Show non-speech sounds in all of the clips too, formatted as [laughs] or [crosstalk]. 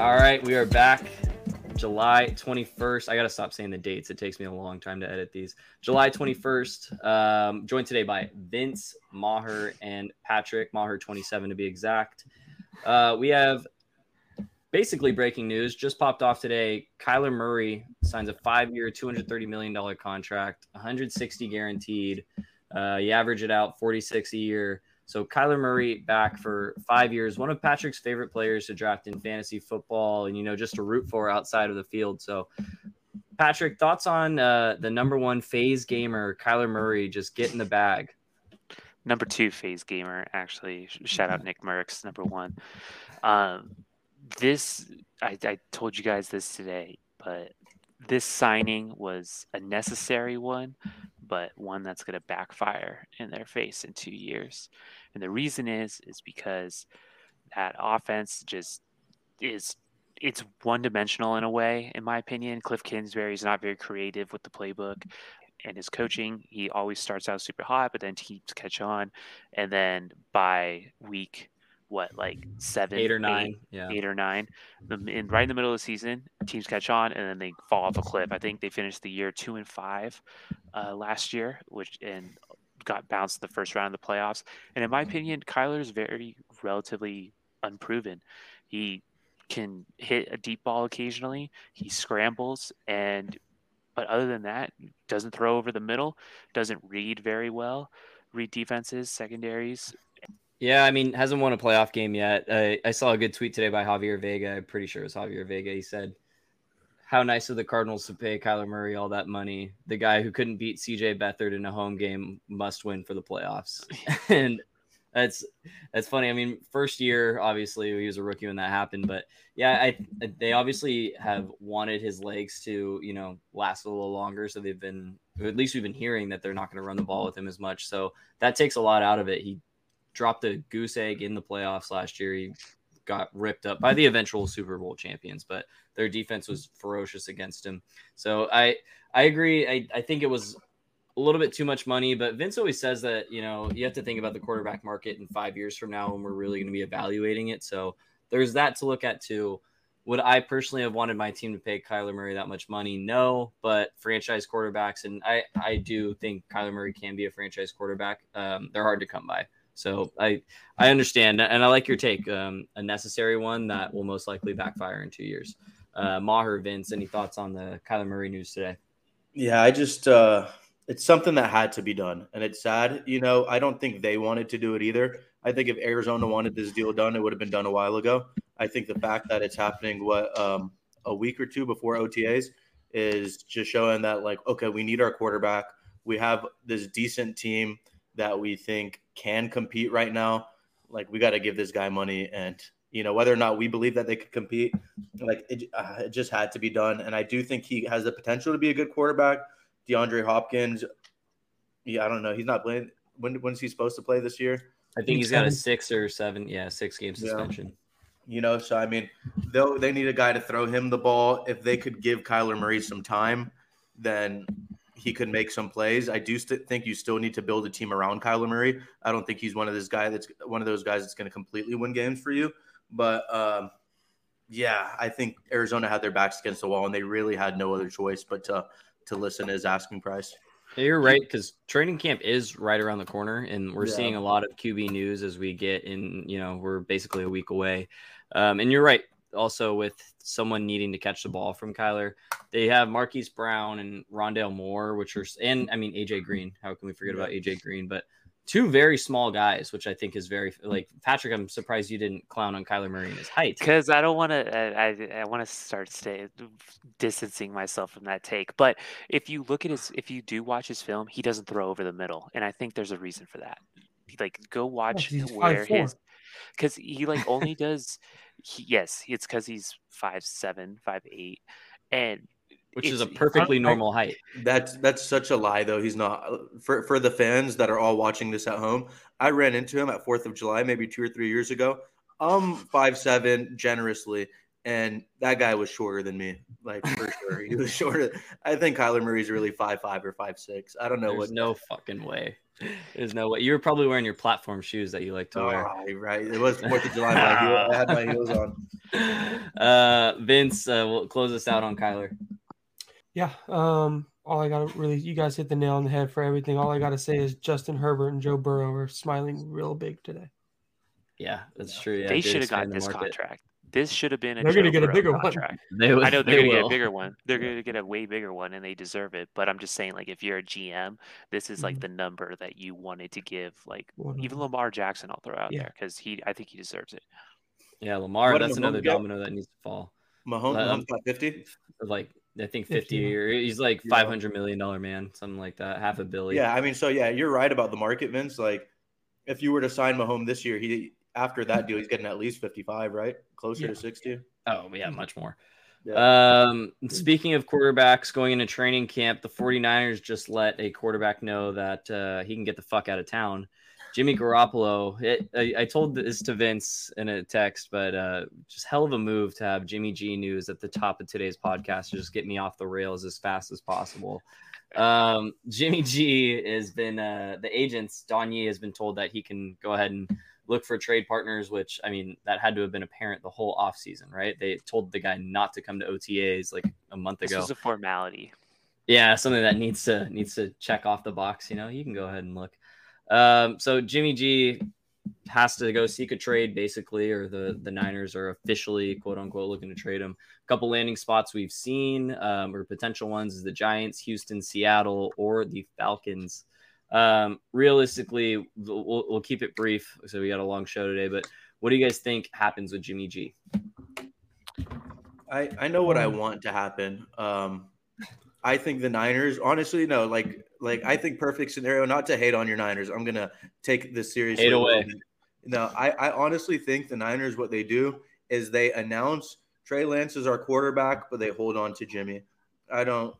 All right, we are back. July 21st. I got to stop saying the dates. It takes me a long time to edit these. July 21st. Um, joined today by Vince, Maher, and Patrick. Maher 27 to be exact. Uh, we have basically breaking news just popped off today. Kyler Murray signs a five year, $230 million contract, 160 guaranteed. Uh, you average it out 46 a year. So Kyler Murray back for five years, one of Patrick's favorite players to draft in fantasy football, and you know just to root for outside of the field. So, Patrick, thoughts on uh, the number one phase gamer, Kyler Murray, just getting in the bag? Number two phase gamer, actually. Shout out Nick Merckx, number one. Um, this I, I told you guys this today, but this signing was a necessary one, but one that's going to backfire in their face in two years. And the reason is is because that offense just is it's one dimensional in a way, in my opinion. Cliff Kingsbury is not very creative with the playbook and his coaching. He always starts out super hot, but then keeps catch on. And then by week what like seven, eight or nine, eight, yeah, eight or nine. In right in the middle of the season, teams catch on and then they fall off a cliff. I think they finished the year two and five uh, last year, which and got bounced in the first round of the playoffs. And in my mm-hmm. opinion, Kyler is very relatively unproven. He can hit a deep ball occasionally. He scrambles and but other than that, doesn't throw over the middle, doesn't read very well, read defenses, secondaries, yeah, I mean, hasn't won a playoff game yet. I, I saw a good tweet today by Javier Vega. I'm pretty sure it was Javier Vega. He said, How nice of the Cardinals to pay Kyler Murray all that money. The guy who couldn't beat CJ Beathard in a home game must win for the playoffs. [laughs] [laughs] and that's that's funny. I mean, first year, obviously, he was a rookie when that happened, but yeah, I they obviously have wanted his legs to you know last a little longer, so they've been at least we've been hearing that they're not going to run the ball with him as much. So that takes a lot out of it. He dropped a goose egg in the playoffs last year. He got ripped up by the eventual Super Bowl champions, but their defense was ferocious against him. So I I agree. I, I think it was a little bit too much money, but Vince always says that, you know, you have to think about the quarterback market in five years from now when we're really going to be evaluating it. So there's that to look at too. Would I personally have wanted my team to pay Kyler Murray that much money? No, but franchise quarterbacks, and I, I do think Kyler Murray can be a franchise quarterback. Um, they're hard to come by. So I I understand, and I like your take. Um, a necessary one that will most likely backfire in two years. Uh, Maher, Vince, any thoughts on the Kyler Murray news today? Yeah, I just uh, it's something that had to be done, and it's sad. You know, I don't think they wanted to do it either. I think if Arizona wanted this deal done, it would have been done a while ago. I think the fact that it's happening what um, a week or two before OTAs is just showing that like okay, we need our quarterback. We have this decent team that we think can compete right now, like we got to give this guy money. And you know whether or not we believe that they could compete, like it, uh, it just had to be done. And I do think he has the potential to be a good quarterback. DeAndre Hopkins, yeah, I don't know. He's not playing. When when's he supposed to play this year? I think he's got a six or seven, yeah, six game suspension. Yeah. You know, so I mean, they they need a guy to throw him the ball. If they could give Kyler Murray some time, then he could make some plays. I do st- think you still need to build a team around Kyler Murray. I don't think he's one of those guys that's one of those guys that's going to completely win games for you. But um, yeah, I think Arizona had their backs against the wall and they really had no other choice but to to listen to his asking price. Yeah, you're right because training camp is right around the corner, and we're yeah. seeing a lot of QB news as we get in. You know, we're basically a week away, um, and you're right also with someone needing to catch the ball from Kyler. They have Marquise Brown and Rondale Moore, which are, and I mean, AJ Green. How can we forget about AJ Green? But two very small guys, which I think is very like Patrick. I'm surprised you didn't clown on Kyler Murray and his height because I don't want to. I, I, I want to start stay distancing myself from that take. But if you look at his, if you do watch his film, he doesn't throw over the middle, and I think there's a reason for that. Like, go watch oh, where his because he like only does he, yes, it's because he's five seven, five eight, and which is a perfectly normal height. That's that's such a lie, though. He's not for for the fans that are all watching this at home. I ran into him at Fourth of July, maybe two or three years ago. I'm five seven, generously, and that guy was shorter than me, like for sure. He was [laughs] shorter. I think Kyler Murray's really five five or five six. I don't know There's what. No fucking way. There's no way. You were probably wearing your platform shoes that you like to wear. Right, right. It was Fourth of July. I had my heels [laughs] on. uh, Vince, uh, we'll close us out on Kyler. Yeah. Um, all I got to really, you guys hit the nail on the head for everything. All I got to say is Justin Herbert and Joe Burrow are smiling real big today. Yeah, that's true. Yeah, they should have gotten this market. contract. This should have been a They're going to get a bigger contract. one. They, I know they're they going to get a bigger one. They're going to get a way bigger one, and they deserve it. But I'm just saying, like, if you're a GM, this is like mm-hmm. the number that you wanted to give. Like, even Lamar Jackson, I'll throw out yeah. there because he, I think he deserves it. Yeah, Lamar. What that's another domino that needs to fall. Mahomes, um, Mahomes 50? Like I think 50 or he's like 500 million dollar man, something like that, half a billion. Yeah, I mean, so yeah, you're right about the market, Vince. Like, if you were to sign Mahomes this year, he after that deal, he's getting at least 55, right? Closer yeah. to 60. Oh yeah, much more. Yeah. Um, speaking of quarterbacks going into training camp, the 49ers just let a quarterback know that uh, he can get the fuck out of town. Jimmy Garoppolo. It, I, I, told this to Vince in a text, but uh, just hell of a move to have Jimmy G news at the top of today's podcast to just get me off the rails as fast as possible. Um, Jimmy G has been uh, the agents. Don Yee has been told that he can go ahead and look for trade partners. Which I mean, that had to have been apparent the whole offseason, right? They told the guy not to come to OTAs like a month ago. This is a formality. Yeah, something that needs to needs to check off the box. You know, you can go ahead and look. Um, so Jimmy G has to go seek a trade basically, or the the Niners are officially quote unquote looking to trade him. A couple landing spots we've seen um, or potential ones is the Giants, Houston, Seattle, or the Falcons. Um, realistically, we'll, we'll keep it brief. So we got a long show today, but what do you guys think happens with Jimmy G? I, I know what I want to happen. Um, I think the Niners, honestly, no, like like I think perfect scenario. Not to hate on your Niners, I'm gonna take this seriously. Hate away. No, I, I honestly think the Niners, what they do is they announce Trey Lance is our quarterback, but they hold on to Jimmy. I don't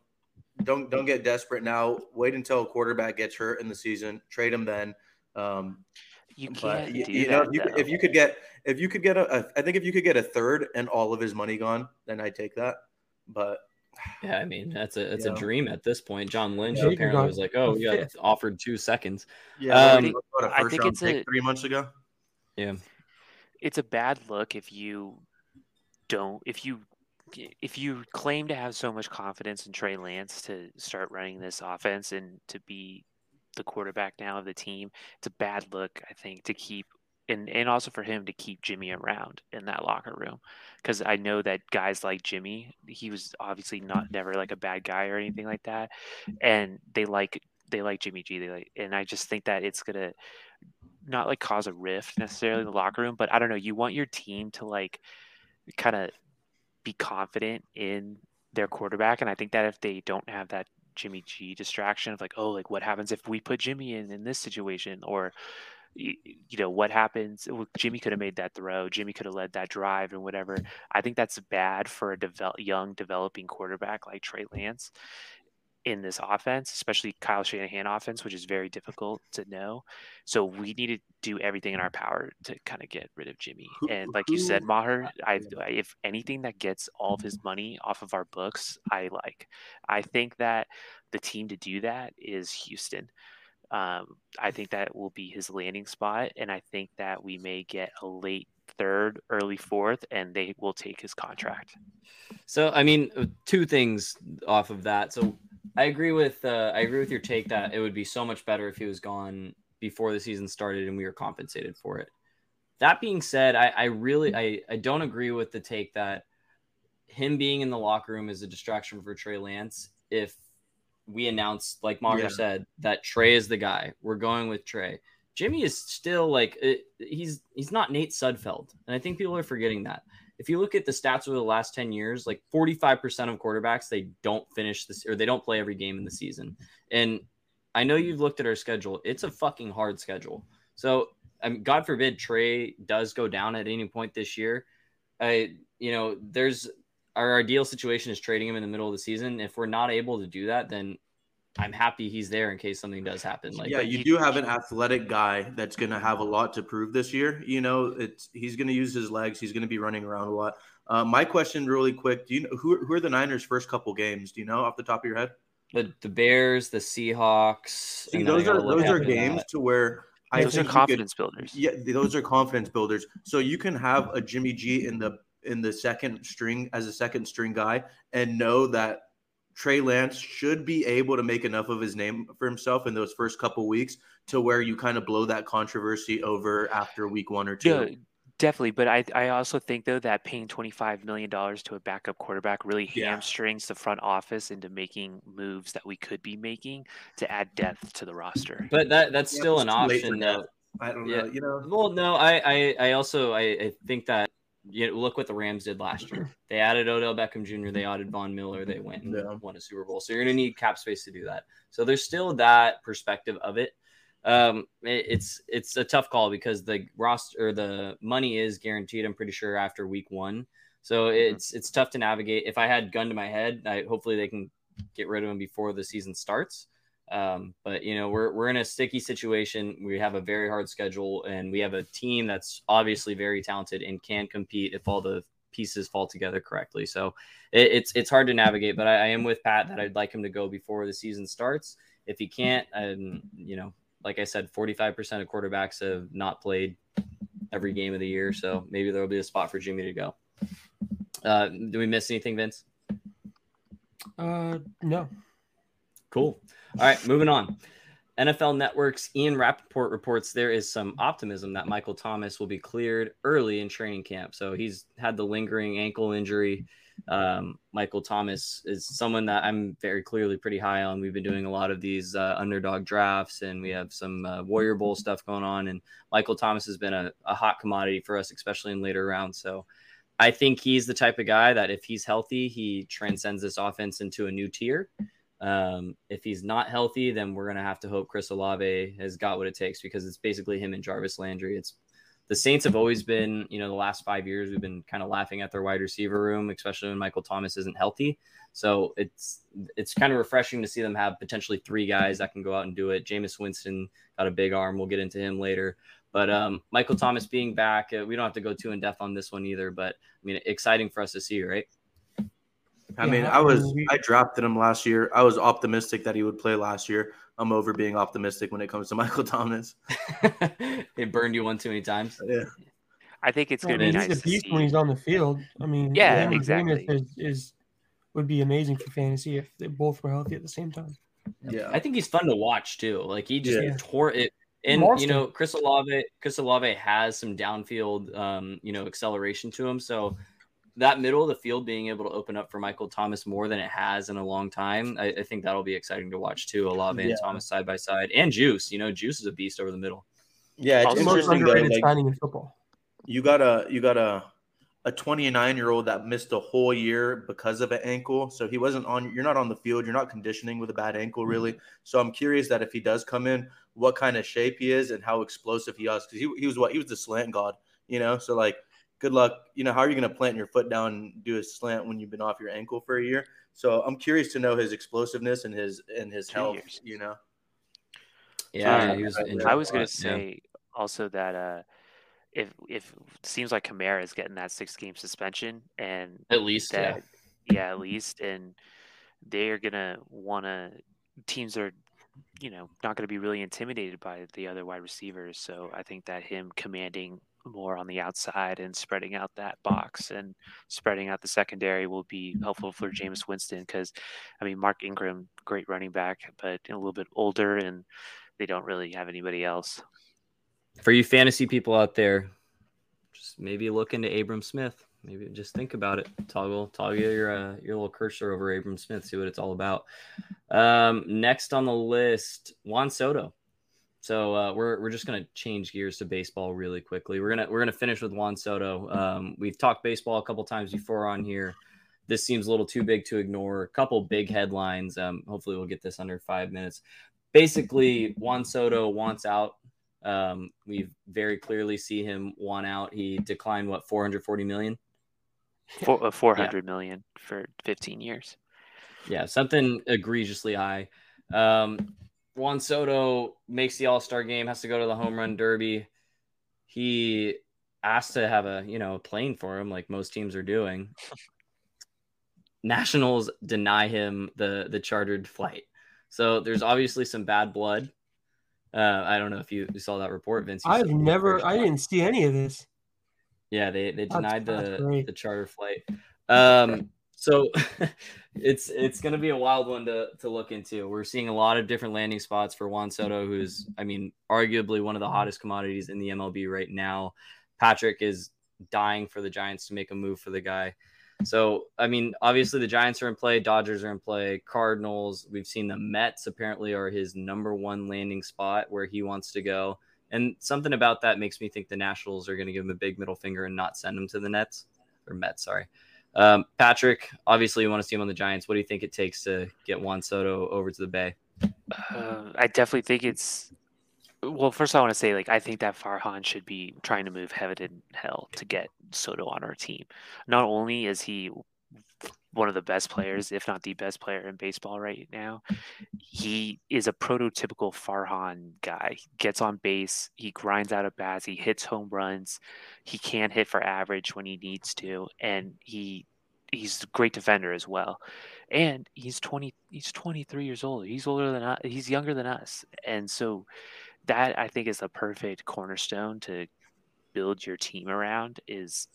don't don't get desperate now. Wait until a quarterback gets hurt in the season. Trade him then. Um, you can't you, you know, if you, if you, could get if you could get a, a, I think if you could get a third and all of his money gone, then I take that. But [sighs] yeah, I mean that's a that's a dream at this point. John Lynch yeah, apparently was like, "Oh, yeah, offered two seconds." Yeah, um, I think it's a, three months ago. Yeah, it's a bad look if you don't if you if you claim to have so much confidence in Trey Lance to start running this offense and to be the quarterback now of the team. It's a bad look, I think, to keep and and also for him to keep Jimmy around in that locker room because I know that guys like Jimmy, he was obviously not mm-hmm. never like a bad guy or anything like that, and they like they like Jimmy G. They like, and I just think that it's gonna not like cause a rift necessarily in the locker room, but I don't know. You want your team to like kind of be confident in their quarterback, and I think that if they don't have that Jimmy G distraction of like, oh, like what happens if we put Jimmy in in this situation, or you know what happens? Jimmy could have made that throw. Jimmy could have led that drive and whatever. I think that's bad for a develop, young developing quarterback like trey lance in this offense especially kyle shanahan offense which is very difficult to know. So we need to do everything in our power to kind of get rid of jimmy. And like you said maher I, if anything that gets all of his money off of our books i like. I think that the team to do that is houston. Um, I think that will be his landing spot, and I think that we may get a late third, early fourth, and they will take his contract. So, I mean, uh, two things off of that. So, I agree with uh, I agree with your take that it would be so much better if he was gone before the season started and we were compensated for it. That being said, I, I really I, I don't agree with the take that him being in the locker room is a distraction for Trey Lance if we announced, like Mario yeah. said, that Trey is the guy. We're going with Trey. Jimmy is still like it, he's he's not Nate Sudfeld, and I think people are forgetting that. If you look at the stats over the last ten years, like forty five percent of quarterbacks they don't finish this or they don't play every game in the season. And I know you've looked at our schedule; it's a fucking hard schedule. So, I mean, God forbid Trey does go down at any point this year. I, you know, there's our ideal situation is trading him in the middle of the season. If we're not able to do that, then I'm happy he's there in case something does happen. Like, yeah, you do have an athletic guy that's going to have a lot to prove this year. You know, it's he's going to use his legs. He's going to be running around a lot. Uh, my question, really quick, do you know who, who are the Niners' first couple games? Do you know off the top of your head? The the Bears, the Seahawks. See, those are those are games that. to where I those are confidence could, builders. Yeah, those are confidence builders. So you can have a Jimmy G in the in the second string as a second string guy and know that Trey Lance should be able to make enough of his name for himself in those first couple weeks to where you kind of blow that controversy over after week one or two. Yeah, definitely. But I, I also think though that paying twenty five million dollars to a backup quarterback really Yeah. hamstrings the front office into making moves that we could be making to add depth to the roster. But that that's Yeah, still an too late for option that. though. I don't know. Yeah. know. You know, Well, no, I, I, I also I, I think that you know, look what the Rams did last year. [clears throat] They added Odell Beckham Jr. They added Von Miller. They went and Yeah. won a Super Bowl. So you're going to need cap space to do that. So there's still that perspective of it. Um, it- it's it's a tough call because the roster or the money is guaranteed. I'm pretty sure after week one. So it's it's tough to navigate. If I had gun to my head, I hopefully they can get rid of him before the season starts. Um, but you know, we're we're in a sticky situation. We have a very hard schedule, and we have a team that's obviously very talented and can compete if all the pieces fall together correctly. So it, it's it's hard to navigate. But I, I am with Pat that I'd like him to go before the season starts. If he can't, and you know, like I said, forty five percent of quarterbacks have not played every game of the year, so maybe there'll be a spot for Jimmy to go. Uh, do we miss anything, Vince? Uh, no. Cool. All right, moving on. NFL Network's Ian Rapoport reports there is some optimism that Michael Thomas will be cleared early in training camp. So he's had the lingering ankle injury. Um, Michael Thomas is someone that I'm very clearly pretty high on. We've been doing a lot of these uh, underdog drafts, and we have some uh, Warrior Bowl stuff going on. And Michael Thomas has been a, a hot commodity for us, especially in later rounds. So I think he's the type of guy that if he's healthy, he transcends this offense into a new tier. Um, if he's not healthy, then we're gonna have to hope Chris Olave has got what it takes because it's basically him and Jarvis Landry. It's the Saints have always been, you know, the last five years we've been kind of laughing at their wide receiver room, especially when Michael Thomas isn't healthy. So it's it's kind of refreshing to see them have potentially three guys that can go out and do it. Jameis Winston got a big arm. We'll get into him later. But um, Michael Thomas being back, uh, we don't have to go too in depth on this one either. But I mean, exciting for us to see, right? I Yeah, mean, I I was I drafted him last year. I was optimistic that he would play last year. I'm over being optimistic when it comes to [laughs] Michael Thomas. [laughs] it burned you one too many times. Yeah. I think it's I going to mean, be he's nice a to beast see. when he's on the field. I mean, Yeah, him exactly. Is, is would be amazing for fantasy if they both were healthy at the same time. Yeah. I think he's fun to watch too. Like he just Yeah. tore it. And Monster. you know, Chris Olave, Chris Olave has some downfield, um, you know, acceleration to him. So that middle of the field being able to open up for Michael Thomas more than it has in a long time, I, I think that'll be exciting to watch too. Olave Yeah. and Thomas side by side, and Juice. You know, Juice is a beast over the middle. Yeah, it's Also- most interesting though. underrated Like, signing in football. you got a you got a a 29 year old that missed a whole year because of an ankle so he wasn't on you're not on the field you're not conditioning with a bad ankle really mm-hmm. so i'm curious that if he does come in what kind of shape he is and how explosive he is because he, he was what he was the slant god you know so like good luck you know how are you going to plant your foot down and do a slant when you've been off your ankle for a year so i'm curious to know his explosiveness and his and his Two health years. you know Yeah, he was I- injured I a was going lot, to yeah. say also that uh, if if seems like Kamara is getting that six game suspension and at least, yeah. yeah. at least and they are gonna want to teams are you know not going to be really intimidated by the other wide receivers so i think that him commanding more on the outside and spreading out that box and spreading out the secondary will be helpful for Jameis Winston because I mean Mark Ingram great running back but a little bit older and they don't really have anybody else For you fantasy people out there, just maybe look into Abram Smith. Maybe just think about it. Toggle, toggle your uh, your little cursor over Abram Smith. See what it's all about. Um, next on the list, Juan Soto. So uh, we're we're just gonna change gears to baseball really quickly. We're gonna we're gonna finish with Juan Soto. Um, we've talked baseball a couple times before on here. This seems a little too big to ignore. A couple big headlines. Um, hopefully we'll get this under five minutes. Basically, Juan Soto wants out. Um, we very clearly see him want out. He declined what 440 million. Four, uh, 400 million for 15 years Yeah, something egregiously high. Um, Juan Soto makes the All Star game, has to go to the home run derby. He asked to have a you know a plane for him, like most teams are doing. [laughs] Nationals deny him the the chartered flight, so there's obviously some bad blood. Uh, I don't know if you, saw that report, Vince. I've never, I didn't see any of this. Yeah, they they denied that's the great. the charter flight. Um, so [laughs] it's it's going to be a wild one to to look into. We're seeing a lot of different landing spots for Juan Soto, who's I mean, arguably one of the hottest commodities in the MLB right now. Patrick is dying for the Giants to make a move for the guy. So, I mean, obviously the Giants are in play, Dodgers are in play, Cardinals. We've seen the Mets apparently are his number one landing spot where he wants to go. And something about that makes me think the Nationals are going to give him a big middle finger and not send him to the Nets or Mets. Sorry. Um, Patrick, obviously, you want to see him on the Giants. What do you think it takes to get Juan Soto over to the Bay? Uh, I definitely think it's. Well, first I want to say, like, I think that Farhan should be trying to move heaven and hell to get Soto on our team. Not only is he one of the best mm-hmm. players, if not the best player in baseball right now, he is a prototypical Farhan guy. Gets on base, he grinds out at bats, he hits home runs, he can hit for average when he needs to, and he he's a great defender as well. And he's 20 he's 23 years old. He's older than us, he's younger than us. And so that I think is the perfect cornerstone to build your team around is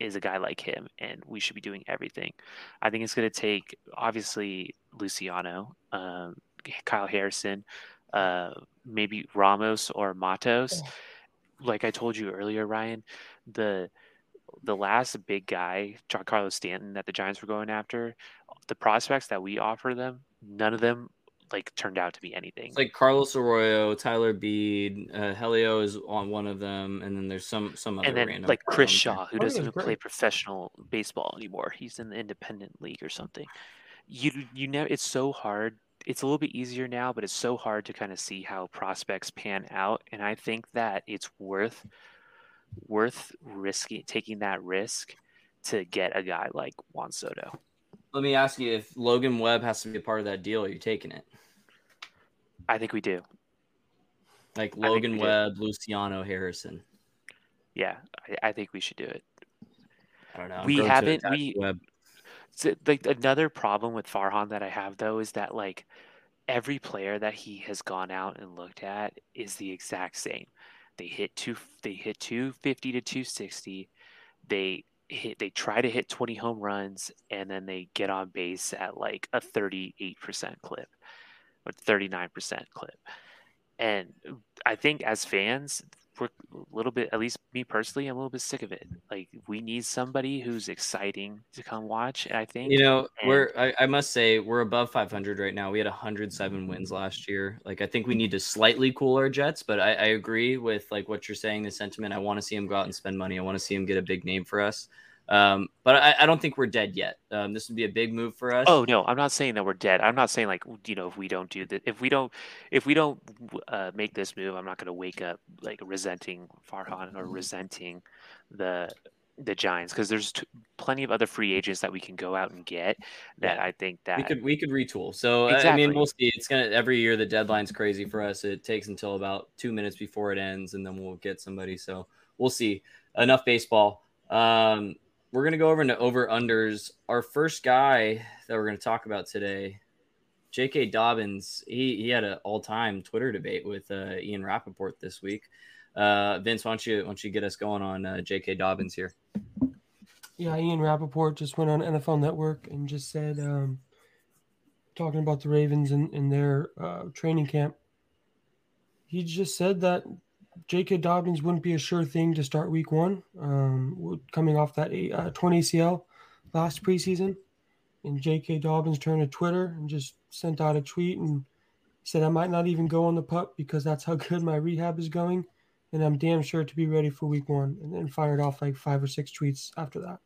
is a guy like him and we should be doing everything. I think it's going to take obviously Luciano, um, Kyle Harrison, uh, maybe Ramos or Matos. Like I told you earlier, Ryan, the the last big guy, Carlos Stanton, that the Giants were going after, the prospects that we offer them, none of them like turned out to be anything. It's like Carlos Arroyo, Tyler Beede, uh, Helio is on one of them, and then there's some some other and then random like Chris. Shaw, who Oh, doesn't even play professional baseball anymore. He's in the independent league or something. You you know it's so hard. It's a little bit easier now, but it's so hard to kind of see how prospects pan out. And I think that it's worth worth risking taking that risk to get a guy like Juan Soto. Let me ask you if Logan Webb has to be a part of that deal, are you taking it? I think we do. Like Logan. Webb, Luciano Harrison. Yeah, I, I think we should do it. I don't know. I'm We haven't- we- Webb. So, like another problem with Farhan that I have though is that like every player that he has gone out and looked at is the exact same. They hit two they hit 250 to 260. They hit they try to hit 20 home runs and then they get on base at like a 38% clip or 39% clip. And I think as fans we're a little bit at least me personally i'm a little bit sick of it like we need somebody who's exciting to come watch i think You know, and- we're I, I must say we're above 500 right now. We had 107 mm-hmm. wins last year. Like I think we need to slightly cool our jets, but I, I agree with like what you're saying. The sentiment. I want to see him go out and spend money. I want to see him get a big name for us. Um, but I, I don't think we're dead yet. Um, this would be a big move for us. Oh no, I'm not saying that we're dead. I'm not saying like you know if we don't do that, if we don't, if we don't uh, make this move, I'm not going to wake up like resenting Farhan or resenting the the Giants because there's t- plenty of other free agents that we can go out and get that. I think that we could we could retool. So I- I mean, we'll see. It's gonna every year the deadline's crazy for us. It takes until about two minutes before it ends, and then we'll get somebody. So we'll see. Enough baseball. Um, we're gonna go over into over unders. Our first guy that we're gonna talk about today, J.K. Dobbins. He he had an all time Twitter debate with uh, Ian Rapoport this week. Uh, Vince, why don't you why don't you get us going on uh, J.K. Dobbins here? Yeah, Ian Rapoport just went on NFL Network and just said, um, talking about the Ravens and, their uh, training camp, he just said that J.K. Dobbins wouldn't be a sure thing to start week one, um, coming off that uh, 20 ACL last preseason. And J.K. Dobbins turned to Twitter and just sent out a tweet and said, I might not even go on the pup because that's how [laughs] good my rehab is going. And I'm damn sure to be ready for week one. And then fired off like five or six tweets after that.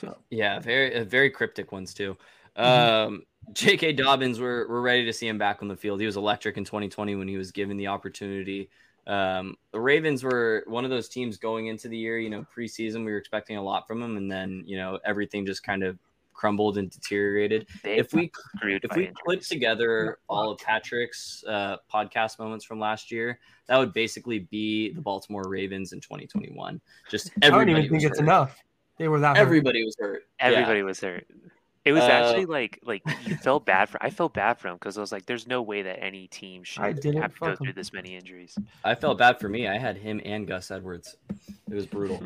So [laughs] Yeah, very uh, very cryptic ones too. [laughs] Mhm. Um, J.K. Dobbins, we're we're ready to see him back on the field. He was electric in 2020 when he was given the opportunity. Um, the Ravens were one of those teams going into the year. You know, preseason we were expecting a lot from them. and then you know everything just kind of crumbled and deteriorated. they If we if we injuries. clip together all of Patrick's uh, podcast moments from last year, that would basically be the Baltimore Ravens in 2021. Just I don't everybody even think was it's hurt. enough. They were that hurt. Everybody was hurt. Yeah. everybody was hurt. It was Uh, actually like like you felt bad for. I felt bad for him because I was like, "There's no way that any team should I didn't. have to go through this many injuries." I felt bad for me. I had him and Gus Edwards. It was brutal.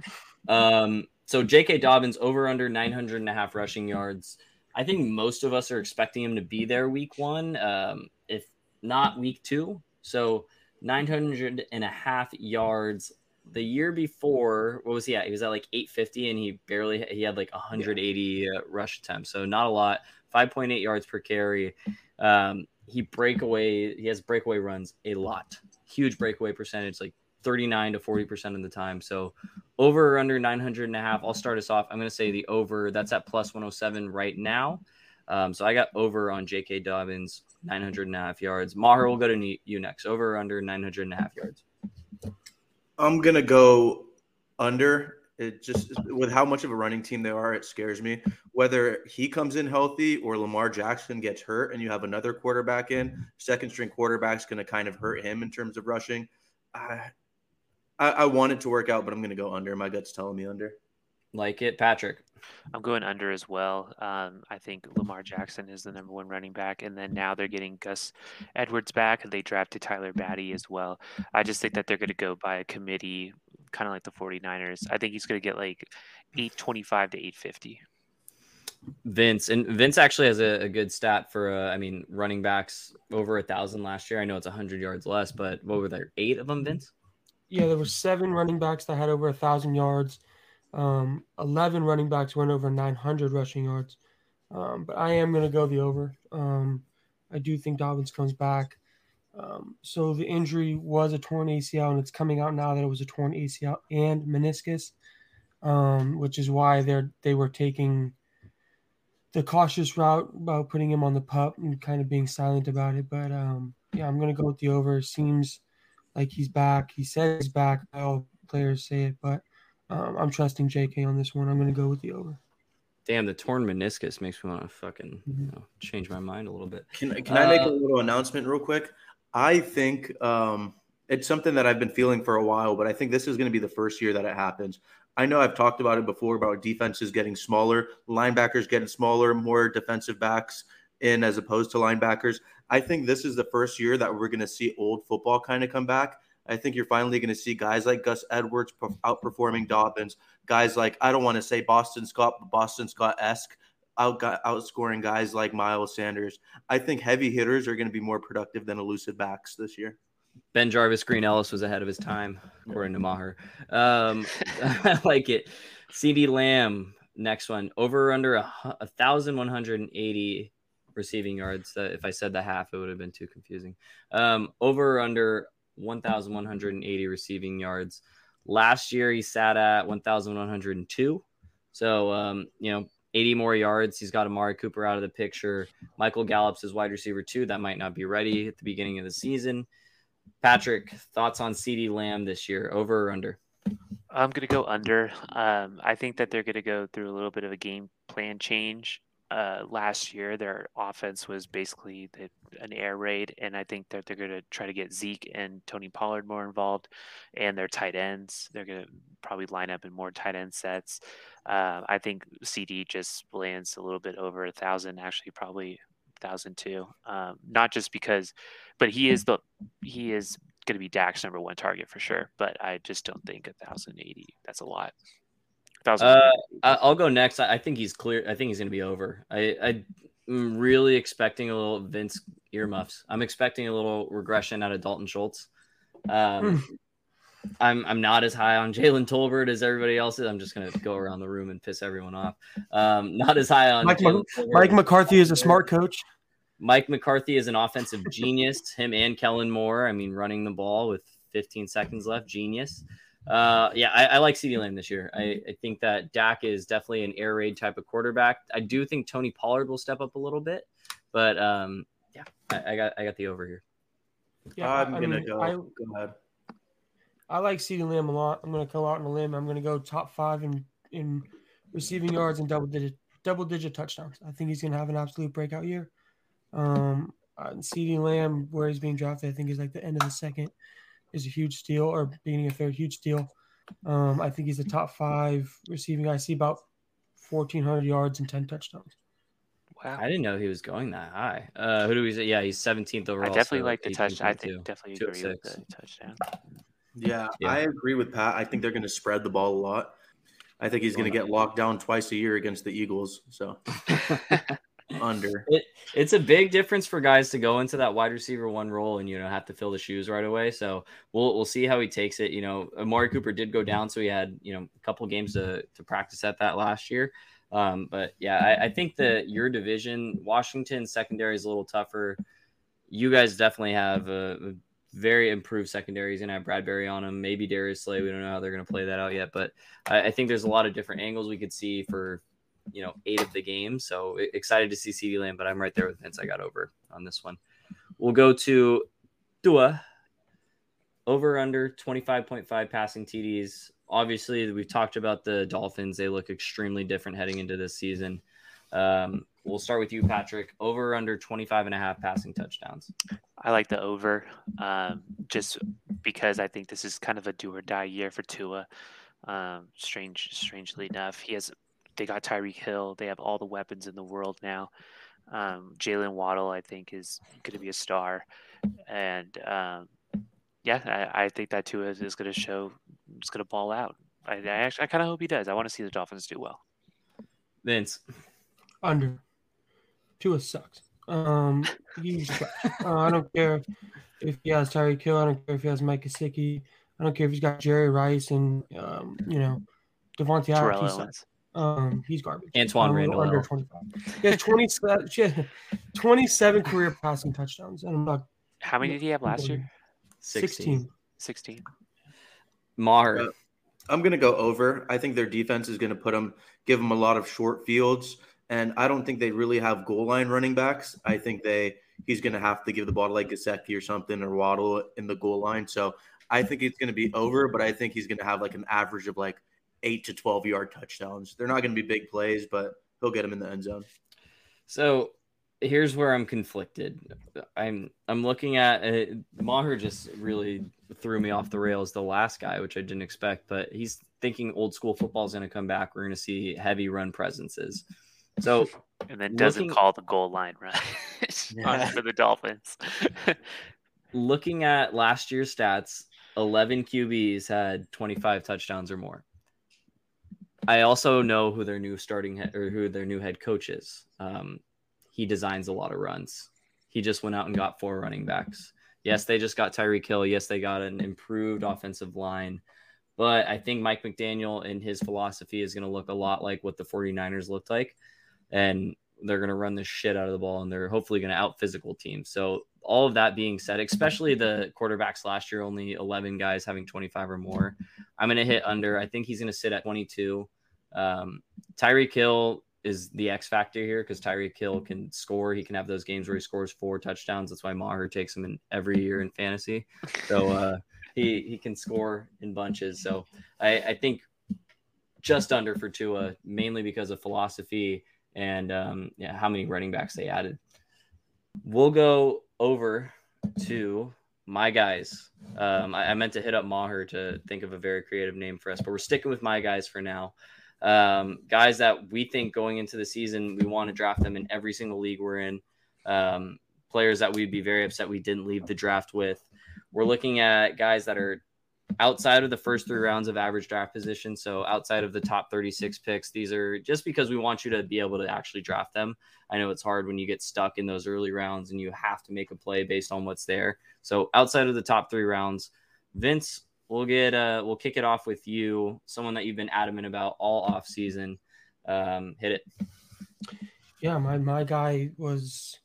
um, so J.K. Dobbins over under 900 and a half rushing yards. I think most of us are expecting him to be there week one, um, if not week two. So 900 and a half yards. The year before, what was he at? He was at like 850 and he barely, he had like 180 uh, rush attempts. So not a lot. 5.8 yards per carry. Um, he breakaway, he has breakaway runs a lot. Huge breakaway percentage, like 39 to 40% of the time. So over or under 900 and a half. I'll start us off. I'm going to say the over. That's at plus 107 right now. Um, so I got over on J.K. Dobbins, 900 and a half yards. Maher will go to you next. Over or under 900 and a half yards. I'm gonna go under. It just with how much of a running team they are, it scares me. Whether he comes in healthy or Lamar Jackson gets hurt, and you have another quarterback in, second string quarterback's to kind of hurt him in terms of rushing. I, I, I want it to work out, but I'm to go under. My gut's telling me under. Like it, Patrick. I'm going under as well. Um, I think Lamar Jackson is the number one running back, and then now they're getting Gus Edwards back, and they drafted Tyler Badie as well. I just think that they're going to go by a committee, kind of like the 49ers. I think he's going to get like 825 to 850. Vince and Vince actually has a, a good stat for uh, I mean running backs over a thousand last year. I know it's hundred yards less, but what were there eight of them, Vince? Yeah, there were seven running backs that had over a thousand yards. Um, Eleven running backs went over 900 rushing yards. Um, but I am going to go the over. Um, I do think Dobbins comes back. Um, so the injury was a torn ACL, and it's coming out now that it was a torn ACL and meniscus, um, which is why they're they were taking the cautious route about putting him on the pup and kind of being silent about it. But um, yeah, I'm going to go with the over. Seems like he's back. He says he's back. All players say it, but um, I'm trusting JK on this one. I'm going to go with the over. Damn, the torn meniscus makes me want to fucking you know, change my mind a little bit. Can, can I make a Uh, little announcement real quick? I think um, it's something that I've been feeling for a while, but I think this is going to be the first year that it happens. I know I've talked about it before about defenses getting smaller, linebackers getting smaller, more defensive backs in as opposed to linebackers. I think this is the first year that we're going to see old football kind of come back. I think you're finally going to see guys like Gus Edwards outperforming Dobbins, guys like I don't want to say Boston Scott, but Boston Scott esque out outscoring guys like Miles Sanders. I think heavy hitters are going to be more productive than elusive backs this year. BenJarvus Green-Ellis was ahead of his time, according to Maher. Um, [laughs] I like it. CeeDee Lamb, next one, over or under a, a thousand one hundred and eighty receiving yards. Uh, if I said the half, it would have been too confusing. Um, over or under one thousand one hundred and eighty receiving yards. Last year he sat at one thousand one hundred and two. So um, you know, eighty more yards. He's got Amari Cooper out of the picture. Michael Gallup's his wide receiver too. That might not be ready at the beginning of the season. Patrick, thoughts on CeeDee Lamb this year, over or under? I'm going to go under. Um, I think that they're going to go through a little bit of a game plan change. Uh, last year, their offense was basically an air raid, and I think that they're going to try to get Zeke and Tony Pollard more involved, and their tight ends. They're going to probably line up in more tight end sets. Uh, I think CeeDee just lands a little bit over a thousand, actually, probably thousand two. Um, not just because, but he is the he is going to be Dak's number one target for sure. But I just don't think a thousand eighty. That's a lot. Thousand. Uh, I- I'll go next. I I think he's clear. I think he's going to be over. I, I'm really expecting a little Vince earmuffs. I'm expecting a little regression out of Dalton Schultz. Um, I'm I'm not as high on Jalen Tolbert as everybody else is. I'm just going to go around the room and piss everyone off. Um, not as high on Mike, Mike McCarthy is a smart coach. Mike McCarthy is an offensive genius. Him and Kellen Moore. I mean, running the ball with 15 seconds left, genius. Uh, yeah, I, I like CeeDee Lamb this year. I, I think that Dak is definitely an air raid type of quarterback. I do think Tony Pollard will step up a little bit, but um, yeah, I, I got I got the over here. Yeah, I- I'm I gonna mean, go. I, go ahead. I like CeeDee Lamb a lot. I'm going to go out on a limb. I'm going to go top five in in receiving yards and double digit double digit touchdowns. I think he's going to have an absolute breakout year. Um, and CeeDee Lamb, where he's being drafted, I think is like the end of the second, is a huge steal or being a third, huge steal. Um, I think he's a top five receiving. I see about 1,400 yards and 10 touchdowns. Wow. I didn't know he was going that high. Uh, who do we say? Yeah, he's 17th overall. I definitely so like the touchdown. I think definitely agree with 206. the touchdown. Yeah, Yeah. I agree with Pat. I think they're going to spread the ball a lot. I think he's going to get locked down twice a year against the Eagles. So [laughs] under. It, it's a big difference for guys to go into that wide receiver one role and you know have to fill the shoes right away. So we'll we'll see how he takes it. You know, Amari Cooper did go down, so he had you know a couple games to to practice at that last year. Um, but yeah, I, I think that your division, Washington secondary is a little tougher. You guys definitely have a, a very improved secondary. He's gonna have Bradberry on him, maybe Darius Slay. We don't know how they're gonna play that out yet, but I, I think there's a lot of different angles we could see for you know eight of the game. So excited to see CeeDee Lamb, but I'm right there with Vince. I got over on this one. We'll go to Tua. Over under 25.5 passing TDs. Obviously, we've talked about the Dolphins. They look extremely different heading into this season. Um, we'll start with you, Patrick. Over under 25 and a half passing touchdowns. I like the over, um, just because I think this is kind of a do or die year for Tua. Um, strange, strangely enough, he has. They got Tyreek Hill. They have all the weapons in the world now. Um, Jaylen Waddle, I think, is going to be a star, and um, yeah, I, I think that too is, is going to show. It's going to ball out. I, I actually, I kind of hope he does. I want to see the Dolphins do well. Vince. Under. Tua sucks. Um, he's uh, I don't care if he has Tyreek Hill. I don't care if he has Mike Gesicki. I don't care if he's got Jerry Rice and um, you know, Davante Terrell Adams. He Owens. sucks. Um, he's garbage. Antoine Um, Randall under 25. He has 27, she has 27 career passing touchdowns, and I'm not How many did he have last year? 16. 16. Mar. Uh, I'm going to go over. I think their defense is going to put them, give them a lot of short fields, and I don't think they really have goal line running backs. I think they he's going to have to give the ball to like Gesicki or something or Waddle in the goal line. So I think it's going to be over, but I think he's going to have like an average of like eight to 12 yard touchdowns. They're not going to be big plays, but he'll get them in the end zone. So here's where I'm conflicted. I'm I'm looking at uh, Maher just really threw me off the rails. The last guy, which I didn't expect, but he's thinking old school football is going to come back. We're going to see heavy run presences. So [laughs] And then doesn't Looking- call the goal line [laughs] run on for the Dolphins. [laughs] looking at last year's stats, 11 QBs had 25 touchdowns or more. I also know who their new starting head or who their new head coach is. Um, he designs a lot of runs. He just went out and got four running backs. Yes, they just got Tyreek Hill. Yes, they got an improved offensive line. But I think Mike McDaniel and his philosophy is going to look a lot like what the 49ers looked like. And they're going to run the shit out of the ball and they're hopefully going to out physical teams. So, all of that being said, especially the quarterbacks last year, only 11 guys having 25 or more, I'm going to hit under. I think he's going to sit at 22. Um, Tyreek Hill is the X factor here because Tyreek Hill can score. He can have those games where he scores four touchdowns. That's why Maher takes him in every year in fantasy. So, uh, he, he can score in bunches. So, I, I think just under for Tua, mainly because of philosophy and um, yeah, how many running backs they added. We'll go over to my guys. Um, I, I meant to hit up Maher to think of a very creative name for us, but we're sticking with my guys for now. Um, guys that we think going into the season, we want to draft them in every single league we're in. Um, players that we'd be very upset we didn't leave the draft with. We're looking at guys that are outside of the first three rounds of average draft position. So outside of the top 36 picks, these are just because we want you to be able to actually draft them. I know it's hard when you get stuck in those early rounds and you have to make a play based on what's there. So outside of the top three rounds, Vince, we'll get uh we'll kick it off with you, someone that you've been adamant about all off season. Um, hit it. Yeah, my my guy was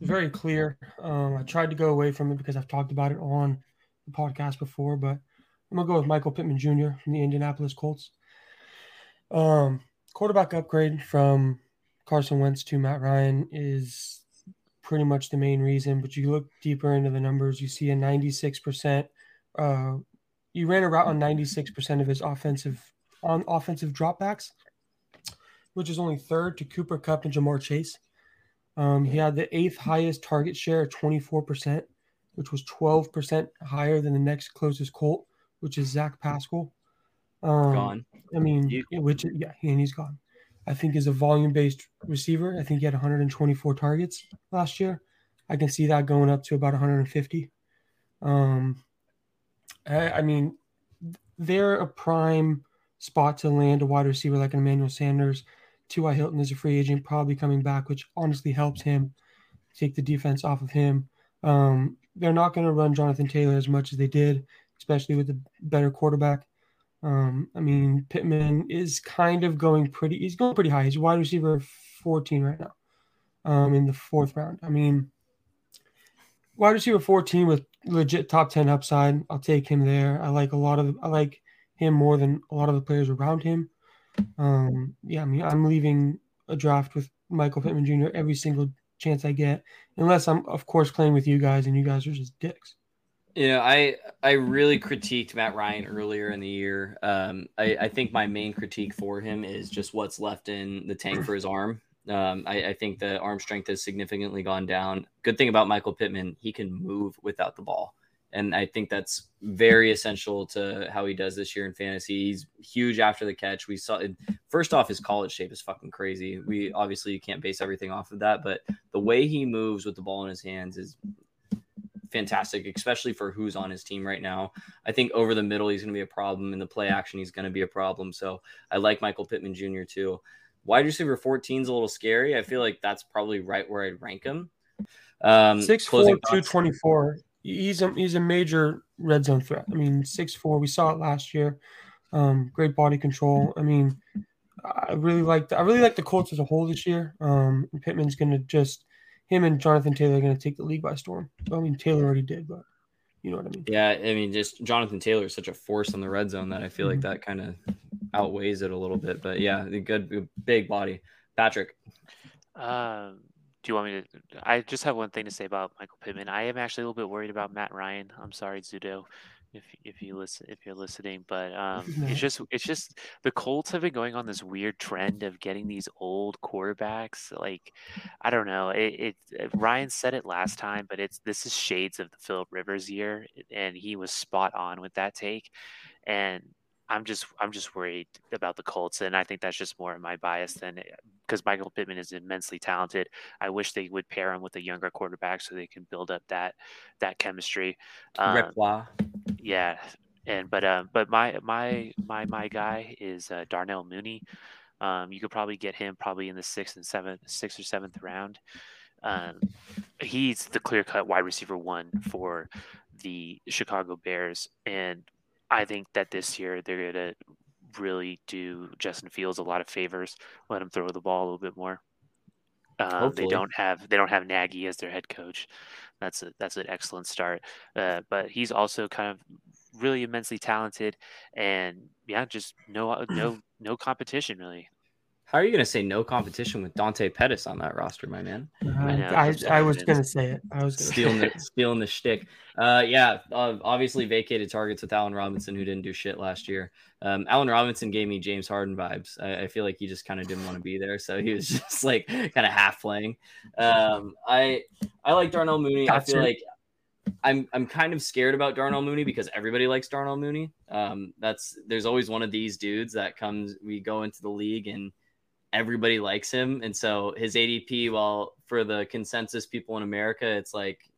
very clear. Um, I tried to go away from it because I've talked about it on the podcast before, but I'm gonna go with Michael Pittman Jr. from the Indianapolis Colts. Um, quarterback upgrade from Carson Wentz to Matt Ryan is pretty much the main reason. But you look deeper into the numbers, you see a 96%. Uh, you ran a route on 96% of his offensive on offensive dropbacks, which is only third to Cooper Kupp and Ja'Marr Chase. Um, he had the eighth highest target share, 24%, which was 12% higher than the next closest Colt, which is Zach Pascal. Um, Gone. I mean, You- which yeah, and he's gone. I think is a volume based receiver. I think he had 124 targets last year. I can see that going up to about 150. Um, I, mean, they're a prime spot to land a wide receiver like an Emmanuel Sanders. T.Y. Hilton is a free agent, probably coming back, which honestly helps him take the defense off of him. Um, they're not going to run Jonathan Taylor as much as they did, especially with the better quarterback. Um, I mean, Pittman is kind of going pretty. He's going pretty high. He's wide receiver 14 right now, um, in the fourth round. I mean, wide receiver 14 with legit top 10 upside. I'll take him there. I like a lot of. I like him more than a lot of the players around him. Um, yeah, I mean, I'm leaving a draft with Michael Pittman Jr. every single chance I get, unless I'm, of course, playing with you guys and you guys are just dicks. Know, I I really critiqued Matt Ryan earlier in the year. Um, I, I think my main critique for him is just what's left in the tank for his arm. Um, I, I think the arm strength has significantly gone down. Good thing about Michael Pittman, he can move without the ball. And I think that's very essential to how he does this year in fantasy. He's huge after the catch. We saw first off, his college shape is fucking crazy. We obviously you can't base everything off of that, but the way he moves with the ball in his hands is fantastic, especially for who's on his team right now. I think over the middle, he's going to be a problem. In the play action, he's going to be a problem. So I like Michael Pittman Jr. too. Wide receiver 14 is a little scary. I feel like that's probably right where I'd rank him. Um, 6'4, 224 he's a he's a major red zone threat. I mean, six four. We saw it last year. Um, great body control. I mean, I really like I really like the Colts as a whole this year. Um, Pittman's going to just him and Jonathan Taylor are going to take the league by storm. I mean, Taylor already did, but you know what I mean. Yeah, I mean, just Jonathan Taylor is such a force on the red zone that I feel mm-hmm. like that kind of outweighs it a little bit. But yeah, the good big body. Patrick. Um, do you want me to? I just have one thing to say about Michael Pittman. I am actually a little bit worried about Matt Ryan. I'm sorry, Zudo, if if you listen if you're listening, but um, it's [laughs] just it's just the Colts have been going on this weird trend of getting these old quarterbacks. Like I don't know. It, it Ryan said it last time, but it's this is shades of the Philip Rivers year, and he was spot on with that take. And I'm just I'm just worried about the Colts, and I think that's just more of my bias than because Michael Pittman is immensely talented. I wish they would pair him with a younger quarterback so they can build up that that chemistry. Um, yeah, and but uh, but my my my my guy is uh, Darnell Mooney. Um, you could probably get him probably in the sixth and seventh, sixth or seventh round. Um, he's the clear cut wide receiver one for the Chicago Bears, and I think that this year they're going to really do Justin Fields a lot of favors, let him throw the ball a little bit more. Um, they don't have they don't have Nagy as their head coach. That's a that's an excellent start. Uh, but he's also kind of really immensely talented, and yeah, just no [clears throat] no no competition really. How are you going to say no competition with Dante Pettis on that roster, my man? Uh, I, know, I, I, was going to say it. I was stealing the [laughs] stealing the shtick. Uh, yeah, uh, obviously vacated targets with Allen Robinson, who didn't do shit last year. Um, Allen Robinson gave me James Harden vibes. I, I feel like he just kind of didn't want to be there, so he was [laughs] just like kind of half playing. Um, I I like Darnell Mooney. I feel like I'm I'm kind of scared about Darnell Mooney because everybody likes Darnell Mooney. Um, that's there's always one of these dudes that comes. We go into the league and everybody likes him. And so his ADP, well, for the consensus people in America, it's like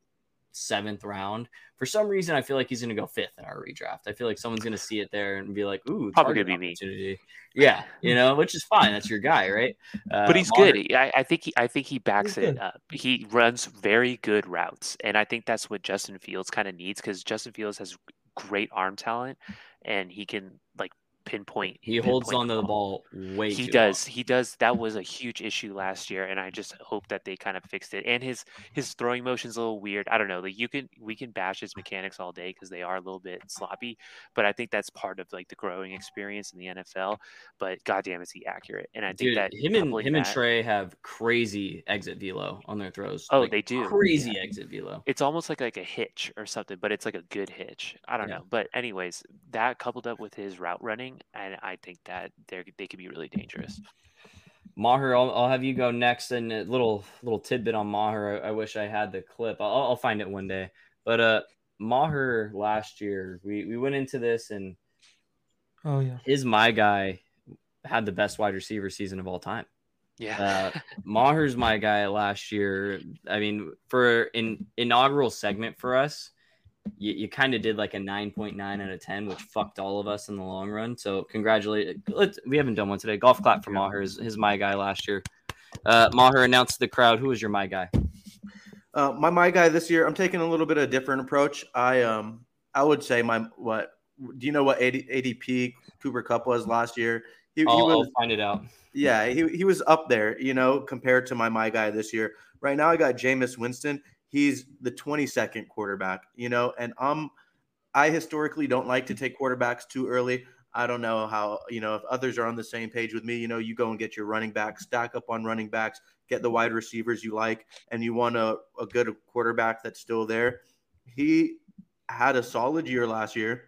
seventh round. For some reason, I feel like he's going to go fifth in our redraft. I feel like someone's going to see it there and be like, "Ooh, probably going to be me." Yeah, you know, which is fine. That's your guy, right? Uh, but he's good. I, I, think he, I think he backs it up. He runs very good routes, and I think that's what Justin Fields kind of needs because Justin Fields has great arm talent, and he can like pinpoint. He holds onto the ball way. He does. Long. He does. That was a huge issue last year, and I just hope that they kind of fixed it. And his his throwing motion's a little weird. I don't know. Like you can we can bash his mechanics all day because they are a little bit sloppy, but I think that's part of like the growing experience in the NFL. But goddamn, is he accurate? And I think Dude, that him and him that, and Trey have crazy exit velo on their throws. Oh, like, they do crazy yeah. exit velo. It's almost like like a hitch or something, but it's like a good hitch. I don't yeah. know. But anyways, that coupled up with his route running and I think that they they could be really dangerous. Maher, I'll, I'll have you go next. And a little little tidbit on Maher. I, I wish I had the clip. I'll, I'll, find it one day. But uh, Maher last year, we we went into this and oh yeah, his my guy had the best wide receiver season of all time. Yeah. Uh, Maher's my guy last year. I mean, for an inaugural segment for us, you, you kind of did like a 9.9 out of 10, which fucked all of us in the long run. So congratulate. We haven't done one today. Golf clap for Maher. His, his my guy last year. Uh, Maher announced to the crowd, who was your my guy? Uh, my my guy this year, I'm taking a little bit of a different approach. I um I would say my what do you know what AD, ADP Cooper Kupp was last year? He, he I'll, was, I'll find it out. Yeah, he, he was up there, you know, compared to my my guy this year. Right now, I got Jameis Winston. He's the 22nd quarterback, you know, and um, I historically don't like to take quarterbacks too early. I don't know how, you know, if others are on the same page with me, you know, you go and get your running back, stack up on running backs, get the wide receivers you like, and you want a, a good quarterback that's still there. He had a solid year last year